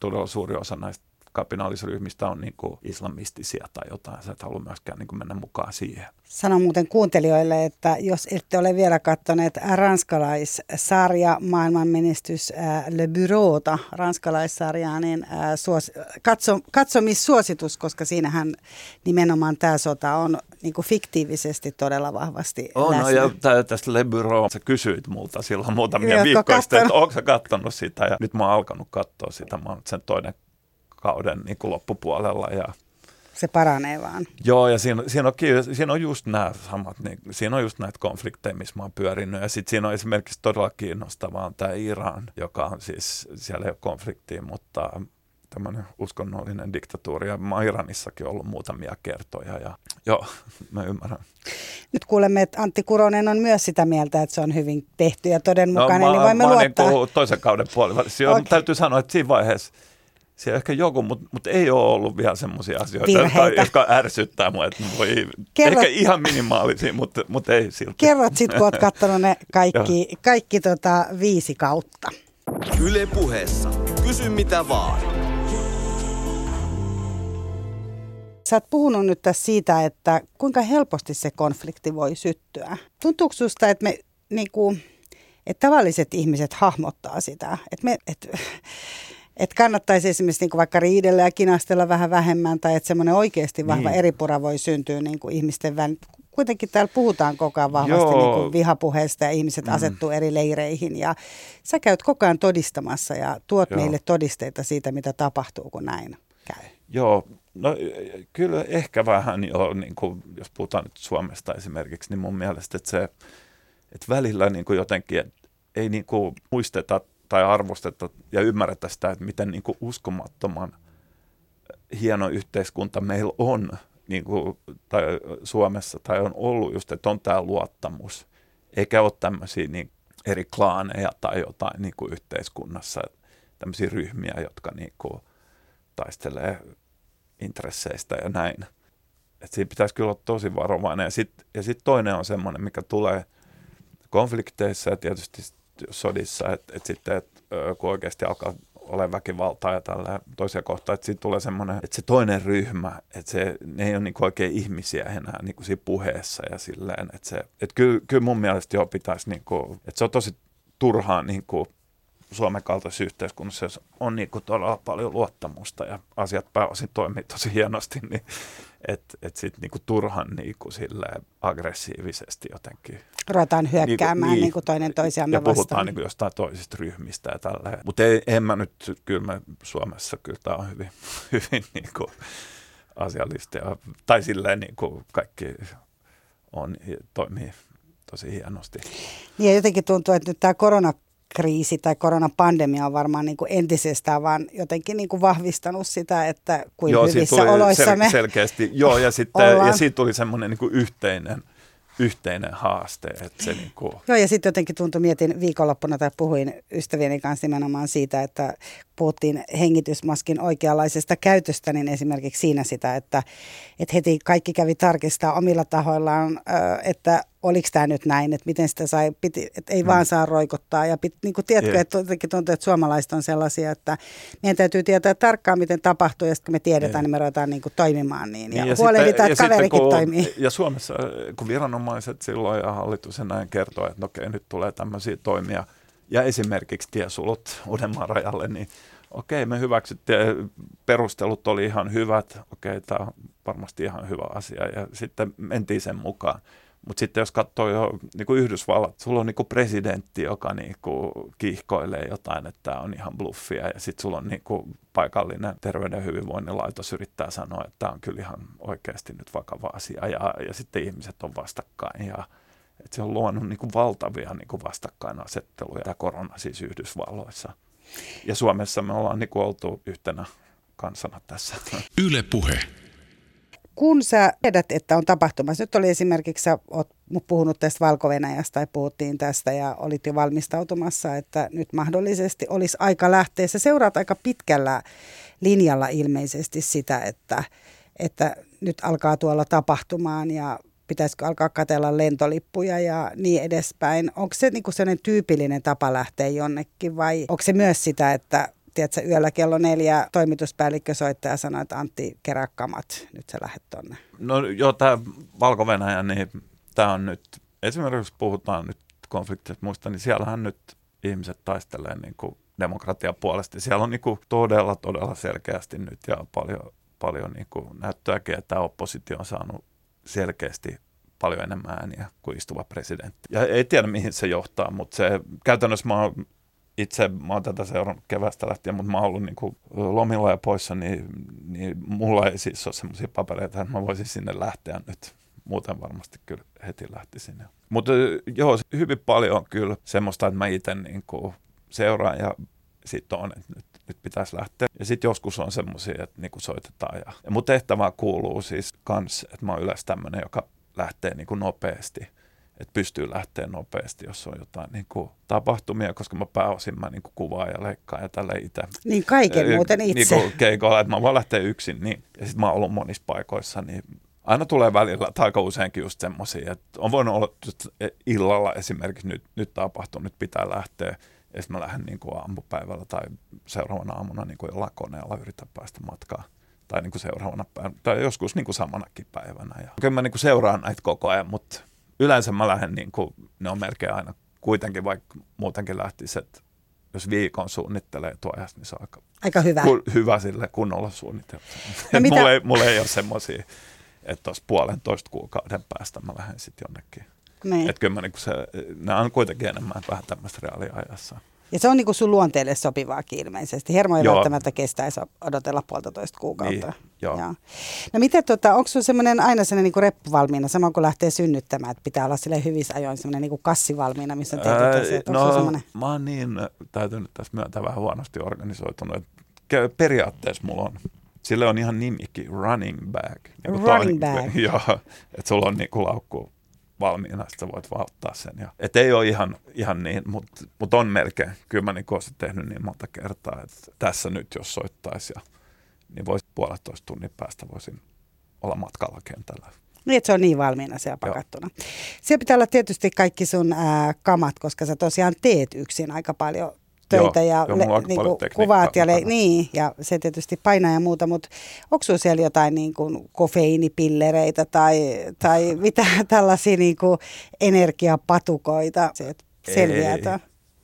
todella suuri osa näistä kapinaalisryhmistä on niin kuin islamistisia tai jotain. Sä et halua myöskään niin kuin mennä mukaan siihen. Sanon muuten kuuntelijoille, että jos ette ole vielä katsoneet ranskalaissarja Maailman menestys äh, Le Bureauta, ranskalaissarjaa, niin äh, suos, katso, katsomissuositus, koska siinähän nimenomaan tämä sota on niin kuin fiktiivisesti todella vahvasti On, läsnä. no, ja tästä Le Bureau, sä kysyit multa silloin muutamia viikkoja sitten, että onko sä katsonut sitä, ja nyt mä oon alkanut katsoa sitä, mä oon sen toinen kauden niin kuin loppupuolella. Ja, se paranee vaan. Joo, ja siinä, siinä, on, siinä on just nämä samat, niin, siinä on just näitä konflikteja, missä mä oon pyörinyt. Ja sitten siinä on esimerkiksi todella kiinnostavaa tämä Iran, joka on siis, siellä ei ole konfliktia, mutta tämmöinen uskonnollinen diktatuuri. Ja mä Iranissakin ollut muutamia kertoja ja joo, mä ymmärrän. Nyt kuulemme, että Antti Kuronen on myös sitä mieltä, että se on hyvin tehty ja todenmukainen, no, mä, niin voimme mä luottaa. Niin toisen kauden puolella. Okay. Täytyy sanoa, että siinä vaiheessa siellä ehkä joku, mutta mut ei ole ollut vielä semmoisia asioita, jotka, jotka ärsyttää mua. Että voi, Kerrot, ehkä ihan minimaalisia, mutta, mutta ei silti. Kerrot sitten, kun olet katsonut ne kaikki, kaikki tota viisi kautta. Yle puheessa. Kysy mitä vaan. Sä oot puhunut nyt tässä siitä, että kuinka helposti se konflikti voi syttyä. Tuntuuko susta, että me niinku, että tavalliset ihmiset hahmottaa sitä? Että me, että että kannattaisi esimerkiksi niin kuin vaikka riidellä ja kinastella vähän vähemmän tai että semmoinen oikeasti vahva niin. eripura voi syntyä niin kuin ihmisten välillä. Kuitenkin täällä puhutaan koko ajan vahvasti niin kuin vihapuheesta ja ihmiset mm. asettuu eri leireihin ja sä käyt koko ajan todistamassa ja tuot Joo. meille todisteita siitä, mitä tapahtuu, kun näin käy. Joo, no kyllä ehkä vähän jo, niin kuin, jos puhutaan nyt Suomesta esimerkiksi, niin mun mielestä että se, että välillä niin kuin jotenkin ei niin kuin muisteta tai arvosteta ja ymmärretä sitä, että miten niin kuin uskomattoman hieno yhteiskunta meillä on niin kuin, tai Suomessa tai on ollut just, että on tämä luottamus, eikä ole tämmöisiä niin eri klaaneja tai jotain niin kuin yhteiskunnassa, tämmöisiä ryhmiä, jotka niin kuin, taistelee intresseistä ja näin. Et siinä pitäisi kyllä olla tosi varovainen. Ja sitten ja sit toinen on semmoinen, mikä tulee konflikteissa ja tietysti sodissa, että et sitten, et, kun oikeasti alkaa ole väkivaltaa ja tällä toisia kohtaa, että siitä tulee semmoinen, että se toinen ryhmä, että se, ne ei ole niin oikein ihmisiä enää niin kuin siinä puheessa ja silleen, että se, että kyllä, kyllä mun mielestä jo pitäisi, niin kuin, että se on tosi turhaa niin kuin Suomen kaltaisessa yhteiskunnassa, jos on niin kuin todella paljon luottamusta ja asiat pääosin toimii tosi hienosti, niin että et sitten niinku turhan niinku aggressiivisesti jotenkin. Ruvetaan hyökkäämään niinku, niin, kuin toinen toisiamme ja vastaan. puhutaan niinku jostain toisista ryhmistä ja tällä. Mutta en mä nyt, kyllä me Suomessa kyllä tämä on hyvin, hyvin niinku asiallista. Ja, tai silleen niinku kaikki on, toimii tosi hienosti. Niin ja jotenkin tuntuu, että nyt tämä koronakriisi tai koronapandemia on varmaan niin kuin entisestään vaan jotenkin niin kuin vahvistanut sitä, että kuin joo, hyvissä oloissa sel- me selkeästi, Joo, ja, sitten, ja siitä tuli semmoinen niin yhteinen – yhteinen haaste. Että se niin kuin... Joo, ja sitten jotenkin tuntui, mietin viikonloppuna tai puhuin ystävieni kanssa nimenomaan siitä, että puhuttiin hengitysmaskin oikeanlaisesta käytöstä, niin esimerkiksi siinä sitä, että, että heti kaikki kävi tarkistaa omilla tahoillaan, että oliko tämä nyt näin, että miten sitä sai, piti, että ei mm. vaan saa roikottaa. Ja pit, niin kuin tiedätkö, yeah. että jotenkin tuntuu, että suomalaiset on sellaisia, että meidän täytyy tietää tarkkaan, miten tapahtuu, ja sitten kun me tiedetään, yeah. niin me ruvetaan niin kuin toimimaan niin. Ja, niin, ja huolehditaan, että kaverikin kun, toimii. Ja Suomessa, kun viranomaiset silloin ja hallitus ja näin kertoo, että no okei, nyt tulee tämmöisiä toimia, ja esimerkiksi tiesulut Uudenmaan rajalle, niin okei, me hyväksyttiin, perustelut oli ihan hyvät, okei, tämä on varmasti ihan hyvä asia, ja sitten mentiin sen mukaan. Mutta sitten jos katsoo jo niin kuin Yhdysvallat, sulla on niin kuin presidentti, joka niin kuin kiihkoilee jotain, että tämä on ihan bluffia. Ja sitten sulla on niin kuin paikallinen terveyden ja hyvinvoinnin laitos yrittää sanoa, että tämä on kyllä ihan oikeasti nyt vakava asia. Ja, ja sitten ihmiset on vastakkain. Ja, että se on luonut niin kuin valtavia niin kuin vastakkainasetteluja, tämä korona siis Yhdysvalloissa. Ja Suomessa me ollaan niin kuin oltu yhtenä kansana tässä. Yle puhe kun sä tiedät, että on tapahtumassa, nyt oli esimerkiksi, sä oot puhunut tästä valko tai puhuttiin tästä ja olit jo valmistautumassa, että nyt mahdollisesti olisi aika lähteä. Sä seuraat aika pitkällä linjalla ilmeisesti sitä, että, että nyt alkaa tuolla tapahtumaan ja pitäisikö alkaa katella lentolippuja ja niin edespäin. Onko se niinku sellainen tyypillinen tapa lähteä jonnekin vai onko se myös sitä, että tiedätkö, yöllä kello neljä toimituspäällikkö soittaa ja sanoo, että Antti, kerää kamat, nyt sä lähdet tonne. No joo, tämä valko niin tämä on nyt, esimerkiksi puhutaan nyt konfliktista muista, niin siellähän nyt ihmiset taistelee niin kuin demokratian puolesta. Siellä on niin kuin todella, todella selkeästi nyt ja paljon, paljon niin kuin näyttöäkin, että oppositio on saanut selkeästi paljon enemmän ääniä kuin istuva presidentti. Ja ei tiedä, mihin se johtaa, mutta se käytännössä mä oon itse mä oon tätä seurannut kevästä lähtien, mutta mä oon ollut niin kuin lomilla ja poissa, niin, niin mulla ei siis ole semmoisia papereita, että mä voisin sinne lähteä nyt. Muuten varmasti kyllä heti lähtisin. Mutta joo, hyvin paljon on kyllä semmoista, että mä itse niin kuin seuraan ja sitten on, että nyt, nyt pitäisi lähteä. Ja sitten joskus on semmoisia, että niin kuin soitetaan. Ja, ja mun tehtävä kuuluu siis kans, että mä oon yleensä tämmöinen, joka lähtee niin kuin nopeasti – että pystyy lähteä nopeasti, jos on jotain niin kuin, tapahtumia, koska mä pääosin mä niin kuin, kuvaan ja leikkaan ja tälle itse. Niin kaiken äh, muuten itse. Niin kuin keikoilla, että mä voin lähteä yksin. Niin. Ja sitten mä oon ollut monissa paikoissa, niin aina tulee välillä, tai aika useinkin just semmoisia, että on voinut olla just illalla esimerkiksi nyt, nyt tapahtuu, nyt pitää lähteä. Ja sitten mä lähden niin kuin aamupäivällä tai seuraavana aamuna niin kuin jollain koneella yritän päästä matkaan tai niin kuin seuraavana päivänä, tai joskus niin kuin samanakin päivänä. Ja kyllä mä niin kuin seuraan näitä koko ajan, mutta yleensä mä lähden, niin kuin, ne on melkein aina kuitenkin, vaikka muutenkin lähtisi, että jos viikon suunnittelee tuojasta, niin se on aika, aika hyvä. Ku, hyvä sille kunnolla suunnitella. No mitä... mulla, ei, mulla ei ole semmoisia, että tuossa puolentoista kuukauden päästä mä lähden sitten jonnekin. Niin. Että kyllä mä, niin se, nämä on kuitenkin enemmän vähän tämmöistä reaaliajassa. Ja se on niin kuin sun luonteelle sopivaakin ilmeisesti. Hermo ei joo. välttämättä kestäisi odotella puolitoista kuukautta. Niin, joo. joo. No miten, tota, onko sulla semmoinen aina sellainen niin reppu valmiina, sama kuin lähtee synnyttämään, että pitää olla sille hyvissä ajoin semmoinen niin kassi valmiina, missä on tietyt No, semmoinen? mä oon niin, täytyy nyt tässä myöntää vähän huonosti organisoitunut, että periaatteessa mulla on Sille on ihan nimikin, running bag. Niin running toinen, bag. Joo, että sulla on niin kuin laukku valmiina, että sä voit vaan ottaa sen. Ja, et ei ole ihan, ihan niin, mutta mut on melkein. Kyllä mä niin tehnyt niin monta kertaa, että tässä nyt jos soittaisi, ja, niin voisi puolentoista tunnin päästä voisin olla matkalla kentällä. Niin, että se on niin valmiina siellä pakattuna. Joo. Siellä pitää olla tietysti kaikki sun ää, kamat, koska sä tosiaan teet yksin aika paljon töitä joo, ja joo, le, niin kuin kuvaat ja le, niin, ja se tietysti painaa ja muuta, mutta onko sinulla siellä jotain niin kuin kofeiinipillereitä tai, tai mitä tällaisia niin kuin energiapatukoita, se, selviää?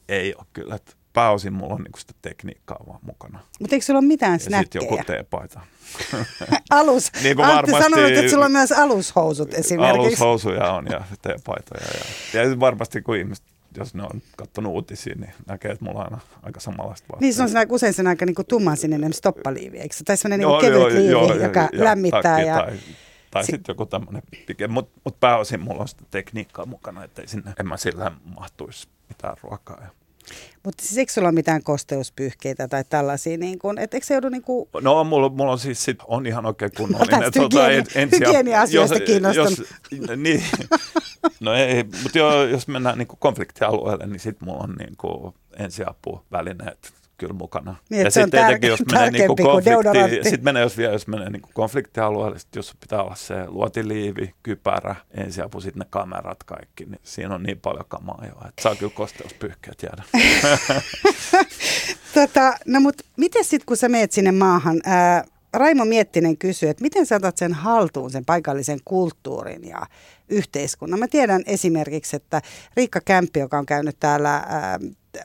Ei, ei ole kyllä, pääosin mulla on niinku sitä tekniikkaa vaan mukana. Mutta eikö sulla ole mitään snäkkejä? Ja joku teepaita. Alus. niin kuin Antti varmasti, että sulla on myös alushousut esimerkiksi. Alushousuja on ja teepaitoja. Ja, ja varmasti kun ihmiset jos ne on katsonut uutisia, niin näkee, että mulla on aina aika samanlaista vaatteita. Niin se on sen aika usein sen aika niin tumman sininen stoppaliivi, eikö se? Tai sellainen niin kevyt joo, liivi, joo, joka ja, lämmittää. Ja, tai Tai Si- sitten joku tämmöinen mutta mut pääosin mulla on sitä tekniikkaa mukana, että sinne, en mä sillä mahtuisi mitään ruokaa. Ja. Mutta siis eikö sulla ole mitään kosteuspyyhkeitä tai tällaisia, niin kun, et eikö se joudu niin kuin, No mulla, mulla on siis sit, on ihan oikein kunnollinen. Otat hygieni- hygienia-asioista kiinnostunut. Jos, niin, no ei, mutta jo, jos mennään niin konfliktialueelle, niin sitten mulla on niin ensiapuvälineet kyllä mukana. Niin, ja sitten tietenkin, jos menee niin kuin deodorantti. sitten menee, jos vielä, jos menee niin konfliktialueelle, sit jos pitää olla se luotiliivi, kypärä, ensiapu, sitten ne kamerat kaikki, niin siinä on niin paljon kamaa jo, että saa kyllä kosteuspyyhkeet jäädä. Tota, no mutta miten sitten kun sä meet sinne maahan, ää, Raimo Miettinen kysyy, että miten sä otat sen haltuun, sen paikallisen kulttuurin ja yhteiskunnan. Mä tiedän esimerkiksi, että Riikka Kämppi, joka on käynyt täällä ää,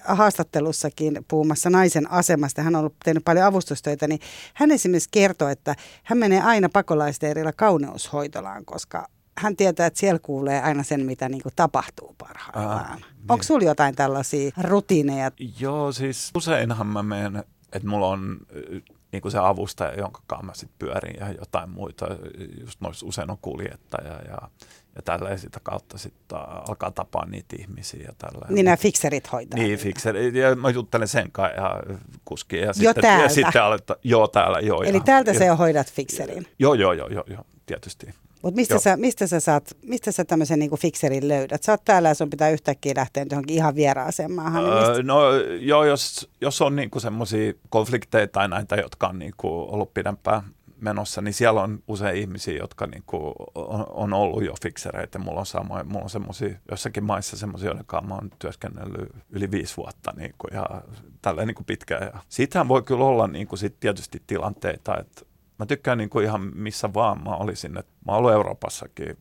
haastattelussakin puhumassa naisen asemasta, hän on ollut tehnyt paljon avustustöitä, niin hän esimerkiksi kertoo, että hän menee aina pakolaisteerillä kauneushoitolaan, koska hän tietää, että siellä kuulee aina sen, mitä niin kuin tapahtuu parhaillaan. Ah, Onko sulla jotain tällaisia rutiineja? Joo, siis useinhan mä menen, että mulla on niin kuin se avustaja, jonka kanssa mä sitten pyörin ja jotain muita. Just usein on kuljettaja ja, ja tällä sitä kautta sitten alkaa tapaa niitä ihmisiä ja tällä. Niin nämä fikserit hoitaa. Niin, fikseri. Ja mä juttelen sen kanssa ja kuskin. Ja Jo sitten, täältä? Ja sitten aletta, joo, täällä, joo. Eli ja, täältä ja, sä jo hoidat fikserin. Joo, joo, joo, joo, joo tietysti. Mutta mistä Joo. sä, mistä sä saat, mistä sä tämmöisen niinku fikserin löydät? Sä oot täällä ja sun pitää yhtäkkiä lähteä johonkin ihan vieraaseen maahan. Niin Öö, no joo, jos, jos on niinku semmoisia konflikteja tai näitä, jotka on niinku ollut pidempään menossa, niin siellä on usein ihmisiä, jotka niinku on, on ollut jo fiksereitä. Mulla on samoin, mulla on semmoisia, jossakin maissa semmoisia, joiden kanssa oon työskennellyt yli viisi vuotta niinku, ja tälleen niinku pitkään. Ja siitähän voi kyllä olla niinku sit tietysti tilanteita, että mä tykkään niinku ihan missä vaan mä olisin. Et mä oon ollut Euroopassakin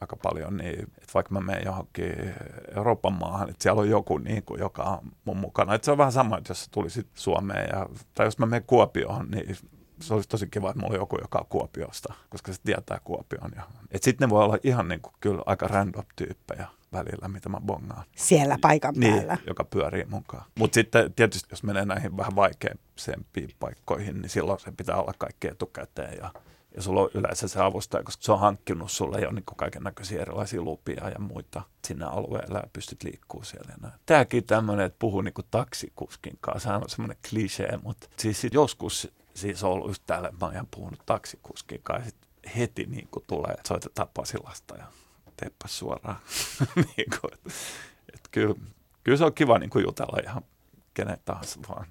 aika paljon, niin että vaikka mä menen johonkin Euroopan maahan, että siellä on joku, niin kuin, joka on mun mukana. Että se on vähän sama, että jos tulisit Suomeen, ja, tai jos mä menen Kuopioon, niin se olisi tosi kiva, että mulla on joku, joka on Kuopiosta, koska se tietää Kuopion. Ja, että sitten ne voi olla ihan niin kuin, kyllä aika random tyyppejä välillä, mitä mä bongaan. Siellä paikan Niin, päällä. joka pyörii mukaan. Mutta sitten tietysti, jos menee näihin vähän vaikeampiin paikkoihin, niin silloin se pitää olla kaikki etukäteen ja ja sulla on yleensä se avustaja, koska se on hankkinut sulle jo niin kaiken näköisiä erilaisia lupia ja muita sinne alueelle ja pystyt liikkuu siellä. näin. Tämäkin tämmöinen, että puhuu niin taksikuskin kanssa, sehän on semmoinen klisee, mutta siis joskus siis ollut täällä, mä oon ihan puhunut taksikuskin kanssa, sit heti niin kuin tulee, että soitetaan Pasilasta ja teepä suoraan. niin kuin, että, että kyllä, kyllä se on kiva niin kuin jutella ihan kenen tahansa vaan.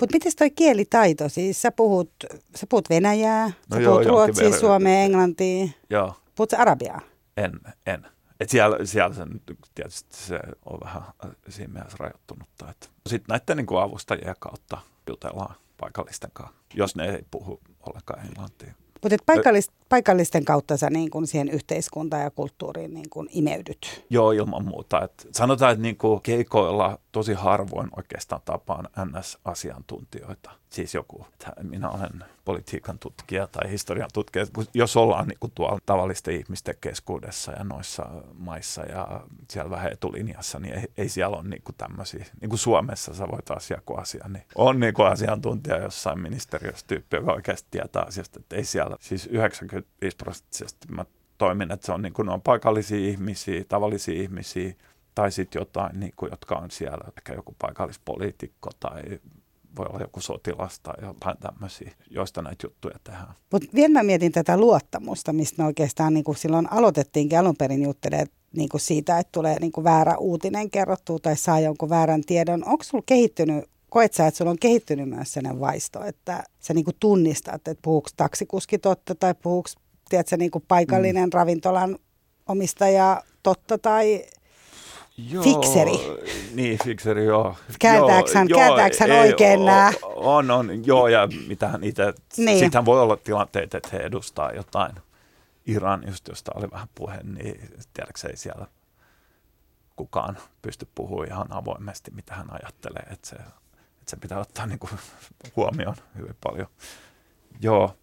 Mutta miten toi kielitaito? Siis sä puhut, sä puhut venäjää, No sä joo, puhut ruotsia, verran. suomea, englantia. Joo. Puhut sä arabiaa? En, en. Et siellä, siellä se nyt tietysti se on vähän siinä mielessä rajoittunutta. Sitten näiden niin kuin avustajien kautta jutellaan paikallisten kanssa, jos ne ei puhu ollenkaan englantia. Mutta paikallis, paikallisten kautta sä niin kun siihen yhteiskuntaan ja kulttuuriin niin kun imeydyt. Joo, ilman muuta. Et sanotaan, että niinku keikoilla tosi harvoin oikeastaan tapaan NS-asiantuntijoita. Siis joku, että minä olen politiikan tutkija tai historian tutkija. Jos ollaan niinku tuolla tavallisten ihmisten keskuudessa ja noissa maissa ja siellä vähän etulinjassa, niin ei, ei siellä ole niinku tämmöisiä. Niin kuin Suomessa sä voit asiaa kuin asia, niin on niinku asiantuntija jossain ministeriössä tyyppi, joka oikeasti tietää asiasta. Että ei siellä, siis 95 prosenttisesti mä toimin, että se on, niin kuin, on paikallisia ihmisiä, tavallisia ihmisiä, tai sitten jotain, niin kuin, jotka on siellä, ehkä joku paikallispoliitikko tai voi olla joku sotilas tai jotain tämmöisiä, joista näitä juttuja tehdään. Mutta vielä mä mietin tätä luottamusta, mistä me oikeastaan niin kuin silloin aloitettiinkin alun perin juttelemaan niin kuin siitä, että tulee niin kuin väärä uutinen kerrottua tai saa jonkun väärän tiedon. Onko sulla kehittynyt, koet sä, että sulla on kehittynyt myös sellainen vaisto, että sä niin kuin tunnistat, että puhuuko taksikuski totta tai puhuuko tiedätkö, niin kuin paikallinen mm. ravintolan omistaja totta tai Joo, Fikseri. Niin, fikseri, joo. Kääntääks hän- Joo, hän ei, oikein nää? On, on, joo, ja mitähän itse, Niin. sittenhän voi olla tilanteita, että he edustaa jotain Iran, just josta oli vähän puhe, niin tiedätkö ei siellä kukaan pysty puhumaan ihan avoimesti, mitä hän ajattelee, että se, että se pitää ottaa niin kuin huomioon hyvin paljon. Joo,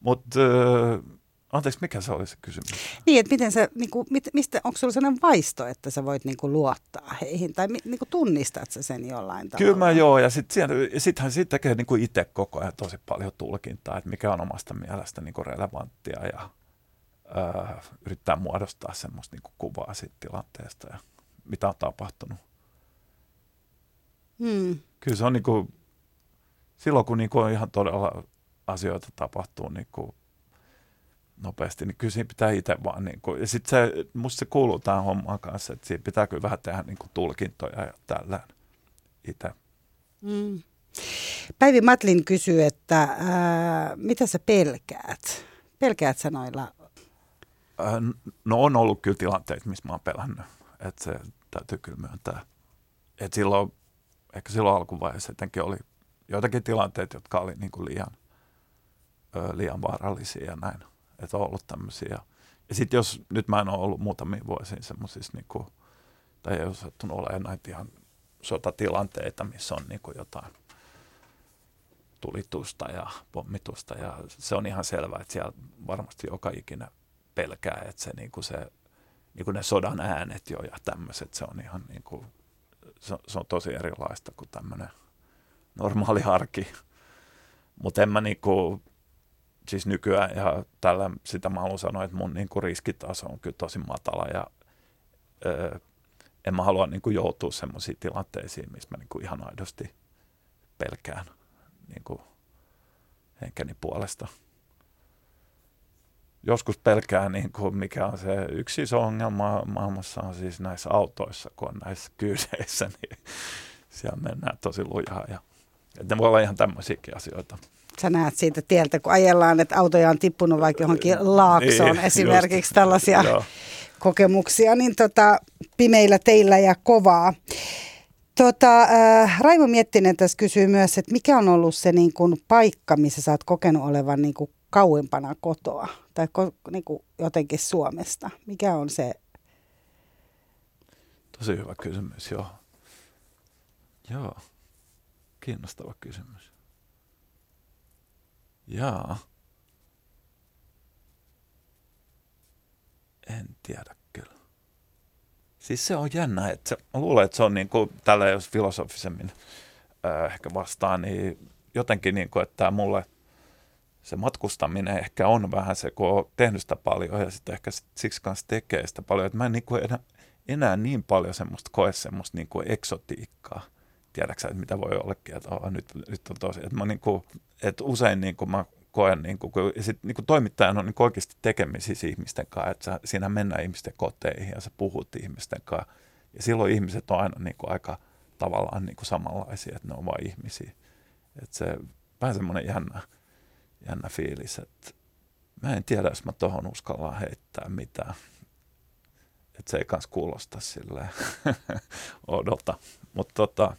mutta anteeksi, mikä se oli se kysymys? Niin, että miten sä, niin kuin, mit, mistä, onko sulla sellainen vaisto, että sä voit niin kuin, luottaa heihin tai niin kuin, tunnistat sä sen jollain tavalla? Kyllä mä joo, ja sitten sittenhän siitä tekee niinku itse koko ajan tosi paljon tulkintaa, että mikä on omasta mielestä niinku relevanttia ja ää, yrittää muodostaa semmoista niin kuvaa siitä tilanteesta ja mitä on tapahtunut. Hmm. Kyllä se on niin kuin, silloin kun niin kuin ihan todella asioita tapahtuu niin kuin nopeasti, niin kyllä siinä pitää itse vaan, niin kuin, ja sitten se, musta se kuuluu tähän hommaan kanssa, että siinä pitää kyllä vähän tehdä niin kuin tulkintoja ja tällä itse. Mm. Päivi Matlin kysyy, että ää, mitä sä pelkäät? Pelkäät sä noilla? Ää, no on ollut kyllä tilanteita, missä mä oon pelännyt, että se täytyy kyllä myöntää. Että silloin, ehkä silloin alkuvaiheessa etenkin oli joitakin tilanteita, jotka oli niin kuin liian, ö, liian vaarallisia ja näin. Että on ollut tämmöisiä. Ja sitten jos, nyt mä en ole ollut muutamia vuosia semmoisissa, niin kuin, tai ei ole sattunut olemaan näitä ihan sotatilanteita, missä on niin kuin jotain tulitusta ja pommitusta. Ja se on ihan selvää, että siellä varmasti joka ikinä pelkää, että se, niin kuin se niin kuin ne sodan äänet jo ja tämmöiset, se on ihan niin kuin, se, se on tosi erilaista kuin tämmöinen normaali arki. Mutta en mä niin kuin, siis nykyään ja tällä sitä mä haluan sanoa, että mun niin kuin riskitaso on kyllä tosi matala ja öö, en mä halua niin kuin joutua semmoisiin tilanteisiin, missä mä niin kuin ihan aidosti pelkään niin kuin henkeni puolesta. Joskus pelkää, niin kuin mikä on se yksi iso ongelma maailmassa on siis näissä autoissa, kun on näissä kyydeissä, niin siellä mennään tosi lujaa. Ja, että ne voi olla ihan tämmöisiäkin asioita. Sä näet siitä tieltä, kun ajellaan, että autoja on tippunut vaikka johonkin laaksoon niin, esimerkiksi just, tällaisia joo. kokemuksia, niin tota, pimeillä teillä ja kovaa. Tota, äh, Raimo Miettinen tässä kysyy myös, että mikä on ollut se niin kuin, paikka, missä sä oot kokenut olevan niin kuin, kauempana kotoa tai niin kuin, jotenkin Suomesta? Mikä on se? Tosi hyvä kysymys, joo. Joo, kiinnostava kysymys. Jaa. En tiedä Siis se on jännä, että se, mä luulen, että se on niin kuin, tällä jos filosofisemmin ehkä vastaan, niin jotenkin niin kuin, että mulle se matkustaminen ehkä on vähän se, kun on tehnyt sitä paljon ja sitten ehkä siksi kanssa tekee sitä paljon, että mä en niin kuin enää, enää niin paljon semmoista koe semmoista niin kuin eksotiikkaa. Tiedätkö että mitä voi ollakin, että oh, nyt, nyt on tosi, että mä niin kuin, että usein niin kuin mä koen, niin kuin, ja sit, niin kuin toimittajan on niin oikeasti tekemisissä ihmisten kanssa, että siinä mennään ihmisten koteihin ja sä puhut ihmisten kanssa. Ja silloin ihmiset on aina niin kuin aika tavallaan niin kuin samanlaisia, että ne on vain ihmisiä. Että se vähän semmoinen jännä, jännä fiilis, että mä en tiedä, jos mä tohon uskallaan heittää mitään. Että se ei kans kuulosta silleen odota. Mutta tota,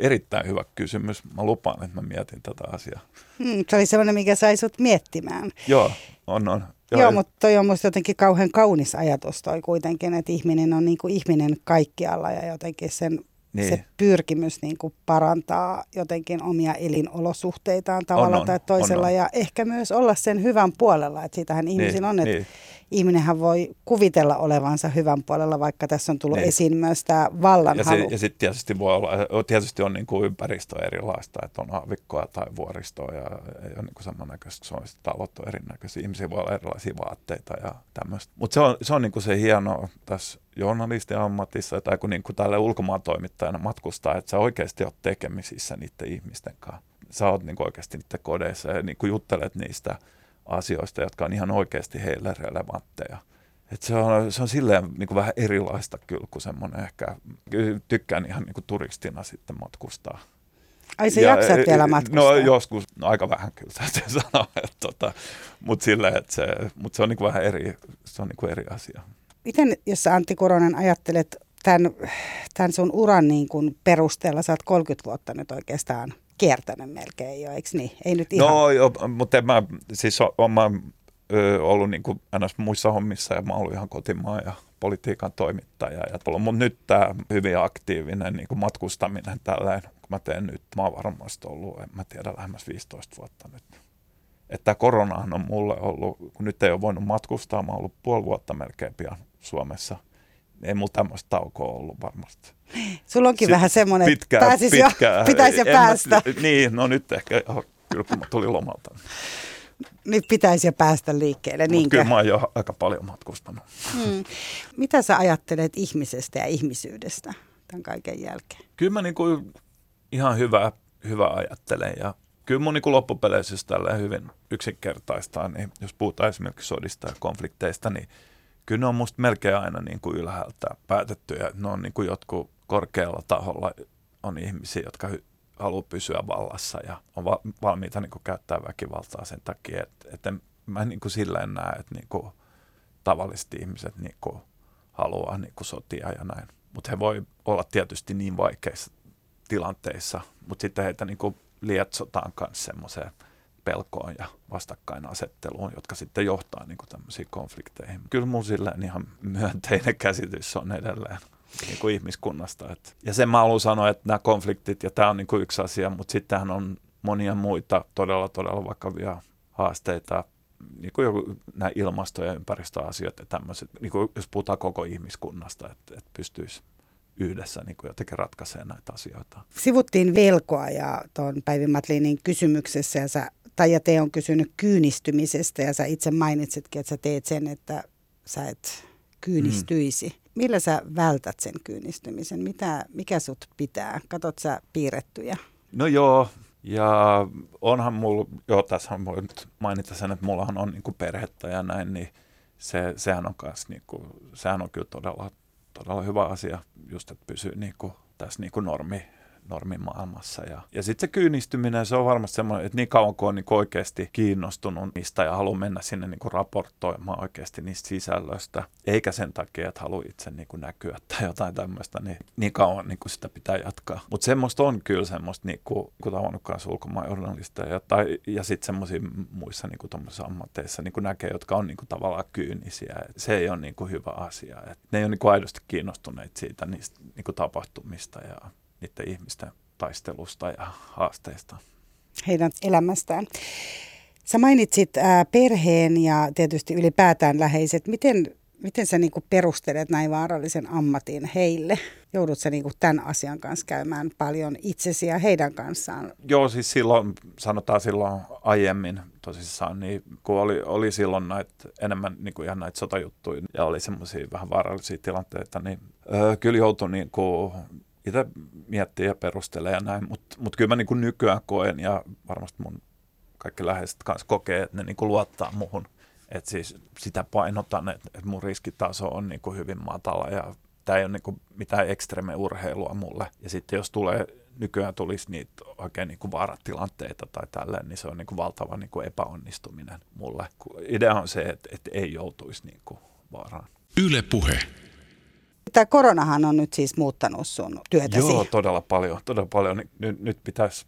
erittäin hyvä kysymys. Mä lupaan, että mä mietin tätä asiaa. Hmm, se oli sellainen, mikä sai sut miettimään. Joo, on, on. Joo, Joo mutta toi on musta jotenkin kauhean kaunis ajatus toi kuitenkin, että ihminen on niin kuin ihminen kaikkialla ja jotenkin sen niin. se pyrkimys niin kuin parantaa jotenkin omia elinolosuhteitaan tavalla on, on, tai toisella on, on. ja ehkä myös olla sen hyvän puolella, että siitähän ihmisillä niin, on, että niin ihminenhän voi kuvitella olevansa hyvän puolella, vaikka tässä on tullut niin. esiin myös tämä vallan ja, se, ja sitten tietysti voi olla, tietysti on niin kuin ympäristö erilaista, että on aavikkoa tai vuoristoa ja ole niin kuin samannäköistä, se on talot on erinäköisiä, ihmisiä voi olla erilaisia vaatteita ja tämmöistä. Mutta se on, se on niin kuin se hieno tässä journalistin ammatissa tai kun niin kuin tälle ulkomaan toimittajana matkustaa, että sä oikeasti oot tekemisissä niiden ihmisten kanssa. Sä oot niin kuin oikeasti niiden kodeissa ja niin kuin juttelet niistä asioista, jotka on ihan oikeasti heille relevantteja. Et se, on, se on silleen niin kuin vähän erilaista kyllä kuin semmoinen ehkä, tykkään ihan niin kuin turistina sitten matkustaa. Ai se jaksat e, vielä matkustaa? No joskus, no, aika vähän kyllä täytyy sanoa, että tota, mutta silleen, että se, mut se on niin kuin vähän eri, se on niin kuin eri asia. Miten, jos Antti Kuronen ajattelet tämän, tämän sun uran niin kuin perusteella, sä oot 30 vuotta nyt oikeastaan kiertänyt melkein jo, eikö niin? Ei nyt ihan. No, jo, mutta mä, siis on mä ö, ollut niin kuin ns. muissa hommissa ja mä oon ollut ihan kotimaan ja politiikan toimittaja. Ja mutta nyt tämä hyvin aktiivinen niin kuin matkustaminen tällainen, kun mä teen nyt, mä oon varmasti ollut, en mä tiedä, lähemmäs 15 vuotta nyt. Että koronahan on mulle ollut, kun nyt ei ole voinut matkustaa, mä oon ollut puoli vuotta melkein pian Suomessa – ei mulla tämmöistä taukoa ollut varmasti. Sulla onkin Sitten vähän semmoinen, että pääsis pitkää, jo, pitäisi jo päästä. Mä, niin, no nyt ehkä, oh, kyllä kun mä tulin lomalta. nyt pitäisi jo päästä liikkeelle, Mut niinkö? kyllä mä oon jo aika paljon matkustanut. Hmm. Mitä sä ajattelet ihmisestä ja ihmisyydestä tämän kaiken jälkeen? Kyllä mä niinku ihan hyvä, hyvä ajattelen ja kyllä mun niinku loppupeleissä, jos tälleen hyvin yksinkertaistaa, niin jos puhutaan esimerkiksi sodista ja konflikteista, niin kyllä ne on musta melkein aina niin kuin ylhäältä päätettyjä. Ne on niin kuin jotkut korkealla taholla on ihmisiä, jotka hy- haluaa pysyä vallassa ja on va- valmiita niin kuin käyttää väkivaltaa sen takia, että, että mä niin kuin silleen näe, että niin kuin tavalliset ihmiset niin kuin haluaa niin kuin sotia ja näin. Mutta he voi olla tietysti niin vaikeissa tilanteissa, mutta sitten heitä niin kuin lietsotaan myös semmoiseen pelkoon ja vastakkainasetteluun, jotka sitten johtaa niin kuin tämmöisiin konflikteihin. Kyllä mun silleen ihan myönteinen käsitys on edelleen niin kuin ihmiskunnasta. Et, ja sen mä haluan sanoa, että nämä konfliktit, ja tämä on niin kuin yksi asia, mutta sittenhän on monia muita todella, todella vakavia haasteita, niin kuin nämä ilmasto- ja ympäristöasiat ja tämmöiset, niin kuin jos puhutaan koko ihmiskunnasta, että, että pystyisi yhdessä niin kuin jotenkin ratkaisemaan näitä asioita. Sivuttiin velkoa ja tuon Päivi Matlinin kysymyksessä ja sä, tai ja te on kysynyt kyynistymisestä ja sä itse mainitsitkin, että sä teet sen, että sä et kyynistyisi. Mm. Millä sä vältät sen kyynistymisen? Mitä, mikä sut pitää? Katot sä piirrettyjä? No joo, ja onhan mulla, joo tässä on nyt mainita sen, että mullahan on niin kuin perhettä ja näin, niin se, sehän on kans niin kuin, sehän on kyllä todella, todella hyvä asia, just että pysyy niin kuin, tässä niin kuin normi, normimaailmassa. Ja, ja sitten se kyynistyminen, se on varmasti semmoinen, että niin kauan kuin on niin oikeasti kiinnostunut niistä ja haluaa mennä sinne niin kuin raportoimaan oikeasti niistä sisällöistä, eikä sen takia, että haluaa itse niin kuin näkyä tai jotain tämmöistä, niin niin kauan niin kuin sitä pitää jatkaa. Mutta semmoista on kyllä semmoista, niin kuin, kun tavannut kanssa ulkomaanjournalisteja tai, ja sitten semmoisia muissa niin kuin ammatteissa niin kuin näkee, jotka on niin kuin tavallaan kyynisiä. Se ei ole niin kuin hyvä asia. Et ne ei ole niin kuin aidosti kiinnostuneita siitä niistä niin kuin tapahtumista ja niiden ihmisten taistelusta ja haasteista. Heidän elämästään. Sä mainitsit ää, perheen ja tietysti ylipäätään läheiset. Miten, miten sä niinku perustelet näin vaarallisen ammatin heille? Joudut sä niinku tämän asian kanssa käymään paljon itsesi ja heidän kanssaan? Joo, siis silloin, sanotaan silloin aiemmin tosissaan, niin kun oli, oli silloin näitä, enemmän niin kuin ihan näitä sotajuttuja ja oli semmoisia vähän vaarallisia tilanteita, niin öö, kyllä joutui niin kuin itse miettiä ja perustelee ja näin, mutta mut kyllä mä niin kuin nykyään koen ja varmasti mun kaikki läheiset kanssa kokee, että ne niin kuin luottaa muhun. Että siis sitä painotan, että, että mun riskitaso on niin kuin hyvin matala ja tämä ei ole niin kuin mitään ekstreme urheilua mulle. Ja sitten jos tulee, nykyään tulisi niitä oikein niin kuin vaaratilanteita tai tälleen, niin se on niin kuin valtava niin kuin epäonnistuminen mulle. Idea on se, että, että ei joutuisi niin kuin vaaraan. Yle Puhe. Tämä koronahan on nyt siis muuttanut sun työtäsi. Joo, todella paljon. Todella paljon. Nyt, nyt pitäisi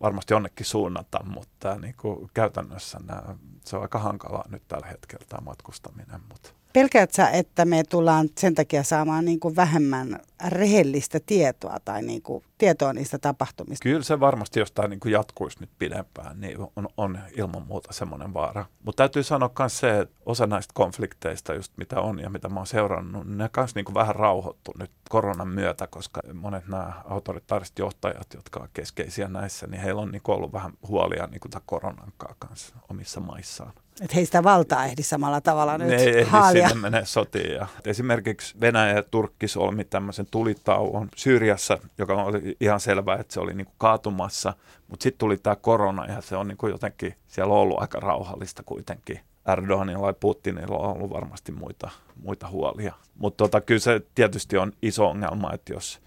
varmasti jonnekin suunnata, mutta niin kuin käytännössä nämä, se on aika hankalaa nyt tällä hetkellä tämä matkustaminen. Mutta Pelkäät sä, että me tullaan sen takia saamaan niin kuin vähemmän rehellistä tietoa tai niin kuin tietoa niistä tapahtumista? Kyllä se varmasti, jos tämä niin kuin jatkuisi nyt pidempään, niin on, on ilman muuta semmoinen vaara. Mutta täytyy sanoa myös se, että osa näistä konflikteista, just mitä on ja mitä mä oon seurannut, ne kanssa niin kuin vähän rauhoittu nyt koronan myötä, koska monet nämä autoritaariset johtajat, jotka ovat keskeisiä näissä, niin heillä on niin kuin ollut vähän huolia niin kuin koronan kanssa omissa maissaan. Että heistä valtaa ehdi samalla tavalla nyt ne ei haalia. sinne menee sotiin. Ja esimerkiksi Venäjä ja Turkki solmi tämmöisen tulitauon Syyriassa, joka oli ihan selvää, että se oli niinku kaatumassa, mutta sitten tuli tämä korona ja se on niinku jotenkin, siellä on ollut aika rauhallista kuitenkin. Erdoganilla ja Putinilla on ollut varmasti muita, muita huolia. Mutta tota, kyllä se tietysti on iso ongelma, että jos,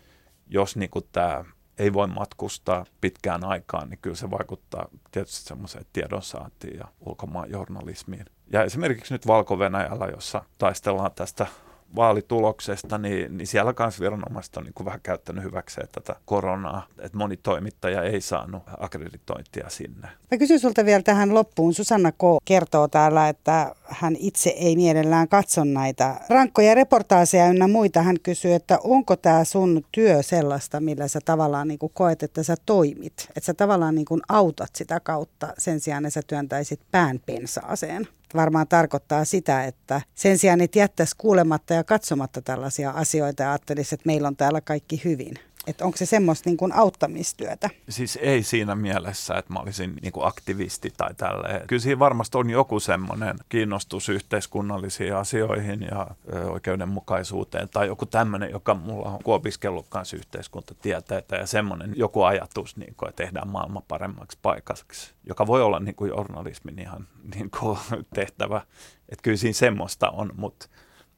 jos niinku tämä ei voi matkustaa pitkään aikaan, niin kyllä se vaikuttaa tietysti semmoiseen tiedonsaantiin ja ulkomaan journalismiin. Ja esimerkiksi nyt Valko-Venäjällä, jossa taistellaan tästä vaalituloksesta, niin, niin siellä kanssa viranomaiset on niin kuin vähän käyttänyt hyväkseen tätä koronaa, että moni toimittaja ei saanut akkreditointia sinne. Mä kysyn sulta vielä tähän loppuun. Susanna K. kertoo täällä, että hän itse ei mielellään katso näitä rankkoja reportaaseja ynnä muita. Hän kysyy, että onko tämä sun työ sellaista, millä sä tavallaan niin kuin koet, että sä toimit. Että sä tavallaan niin kuin autat sitä kautta sen sijaan, että sä työntäisit pään pensaaseen varmaan tarkoittaa sitä, että sen sijaan et jättäisi kuulematta ja katsomatta tällaisia asioita ja ajattelisi, että meillä on täällä kaikki hyvin. Että onko se semmoista niin kuin auttamistyötä? Siis ei siinä mielessä, että mä olisin niin kuin aktivisti tai tälleen. Kyllä siinä varmasti on joku semmoinen kiinnostus yhteiskunnallisiin asioihin ja oikeudenmukaisuuteen tai joku tämmöinen, joka mulla on opiskellut kanssa yhteiskuntatieteitä ja semmoinen joku ajatus, niin kuin, että tehdään maailma paremmaksi paikaksi, joka voi olla niin kuin journalismin ihan niin kuin tehtävä. Että kyllä siinä semmoista on, mutta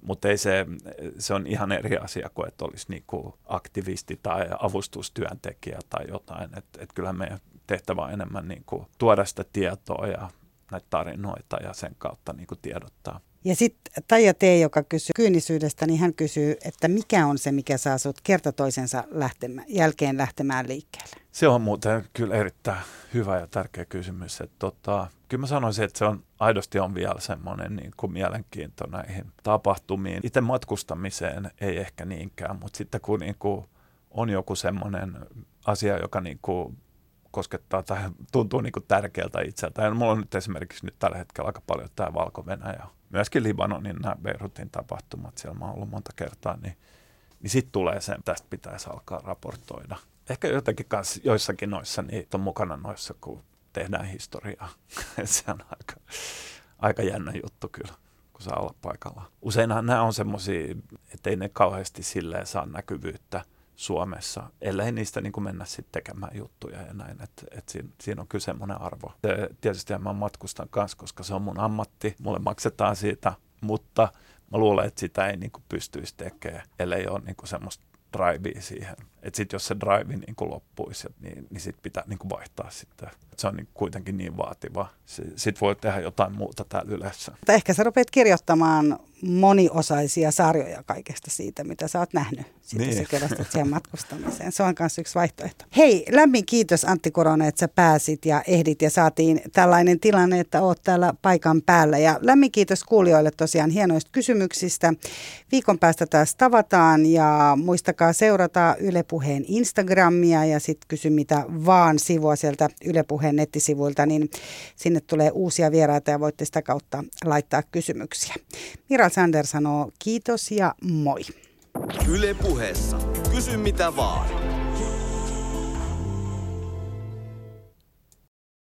mutta se, se on ihan eri asia kuin, että olisi niinku aktivisti tai avustustyöntekijä tai jotain. Että et kyllähän meidän tehtävä on enemmän niinku tuoda sitä tietoa ja näitä tarinoita ja sen kautta niinku tiedottaa. Ja sitten Taija T, joka kysyy kyynisyydestä, niin hän kysyy, että mikä on se, mikä saa sinut kerta toisensa lähtemä, jälkeen lähtemään liikkeelle? Se on muuten kyllä erittäin hyvä ja tärkeä kysymys. Että tota, kyllä mä sanoisin, että se on aidosti on vielä semmoinen niin kuin mielenkiinto näihin tapahtumiin. Itse matkustamiseen ei ehkä niinkään, mutta sitten kun niin kuin on joku semmoinen asia, joka niin kuin koskettaa tai tuntuu niin kuin tärkeältä itseltä. Ja mulla on nyt esimerkiksi nyt tällä hetkellä aika paljon tämä valko ja myöskin Libanonin nämä Beirutin tapahtumat, siellä mä oon ollut monta kertaa, niin, niin sitten tulee se, tästä pitäisi alkaa raportoida. Ehkä jotenkin kanssa joissakin noissa, niin on mukana noissa, kun tehdään historiaa. se on aika, aika jännä juttu kyllä, kun saa olla paikalla. Useinhan nämä on semmoisia, että ei ne kauheasti silleen saa näkyvyyttä Suomessa, ellei niistä niin kuin mennä sitten tekemään juttuja ja näin, että et siinä, siinä on kyllä semmoinen arvo. Se, tietysti mä matkustan kanssa, koska se on mun ammatti, mulle maksetaan siitä, mutta mä luulen, että sitä ei niin kuin pystyisi tekemään, ellei ole niin kuin semmoista drivea siihen. Että sitten jos se drive niin kuin loppuisi, niin, niin sitten pitää niin kuin vaihtaa sitten. Se on niin kuitenkin niin vaativa. Sitten voi tehdä jotain muuta täällä yleensä. Ehkä sä rupeat kirjoittamaan moniosaisia sarjoja kaikesta siitä, mitä sä oot nähnyt. Sitten niin. sä kerrostat siihen matkustamiseen. Se on myös yksi vaihtoehto. Hei, lämmin kiitos Antti Korona, että sä pääsit ja ehdit ja saatiin tällainen tilanne, että oot täällä paikan päällä. Ja lämmin kiitos kuulijoille tosiaan hienoista kysymyksistä. Viikon päästä taas tavataan ja muistakaa seurata Yle Puheen Instagramia ja sitten kysy mitä vaan sivua sieltä Yle Puheen nettisivuilta, niin sinne tulee uusia vieraita ja voitte sitä kautta laittaa kysymyksiä. Mira Sander sanoo kiitos ja moi. Yle Puheessa. Kysy mitä vaan.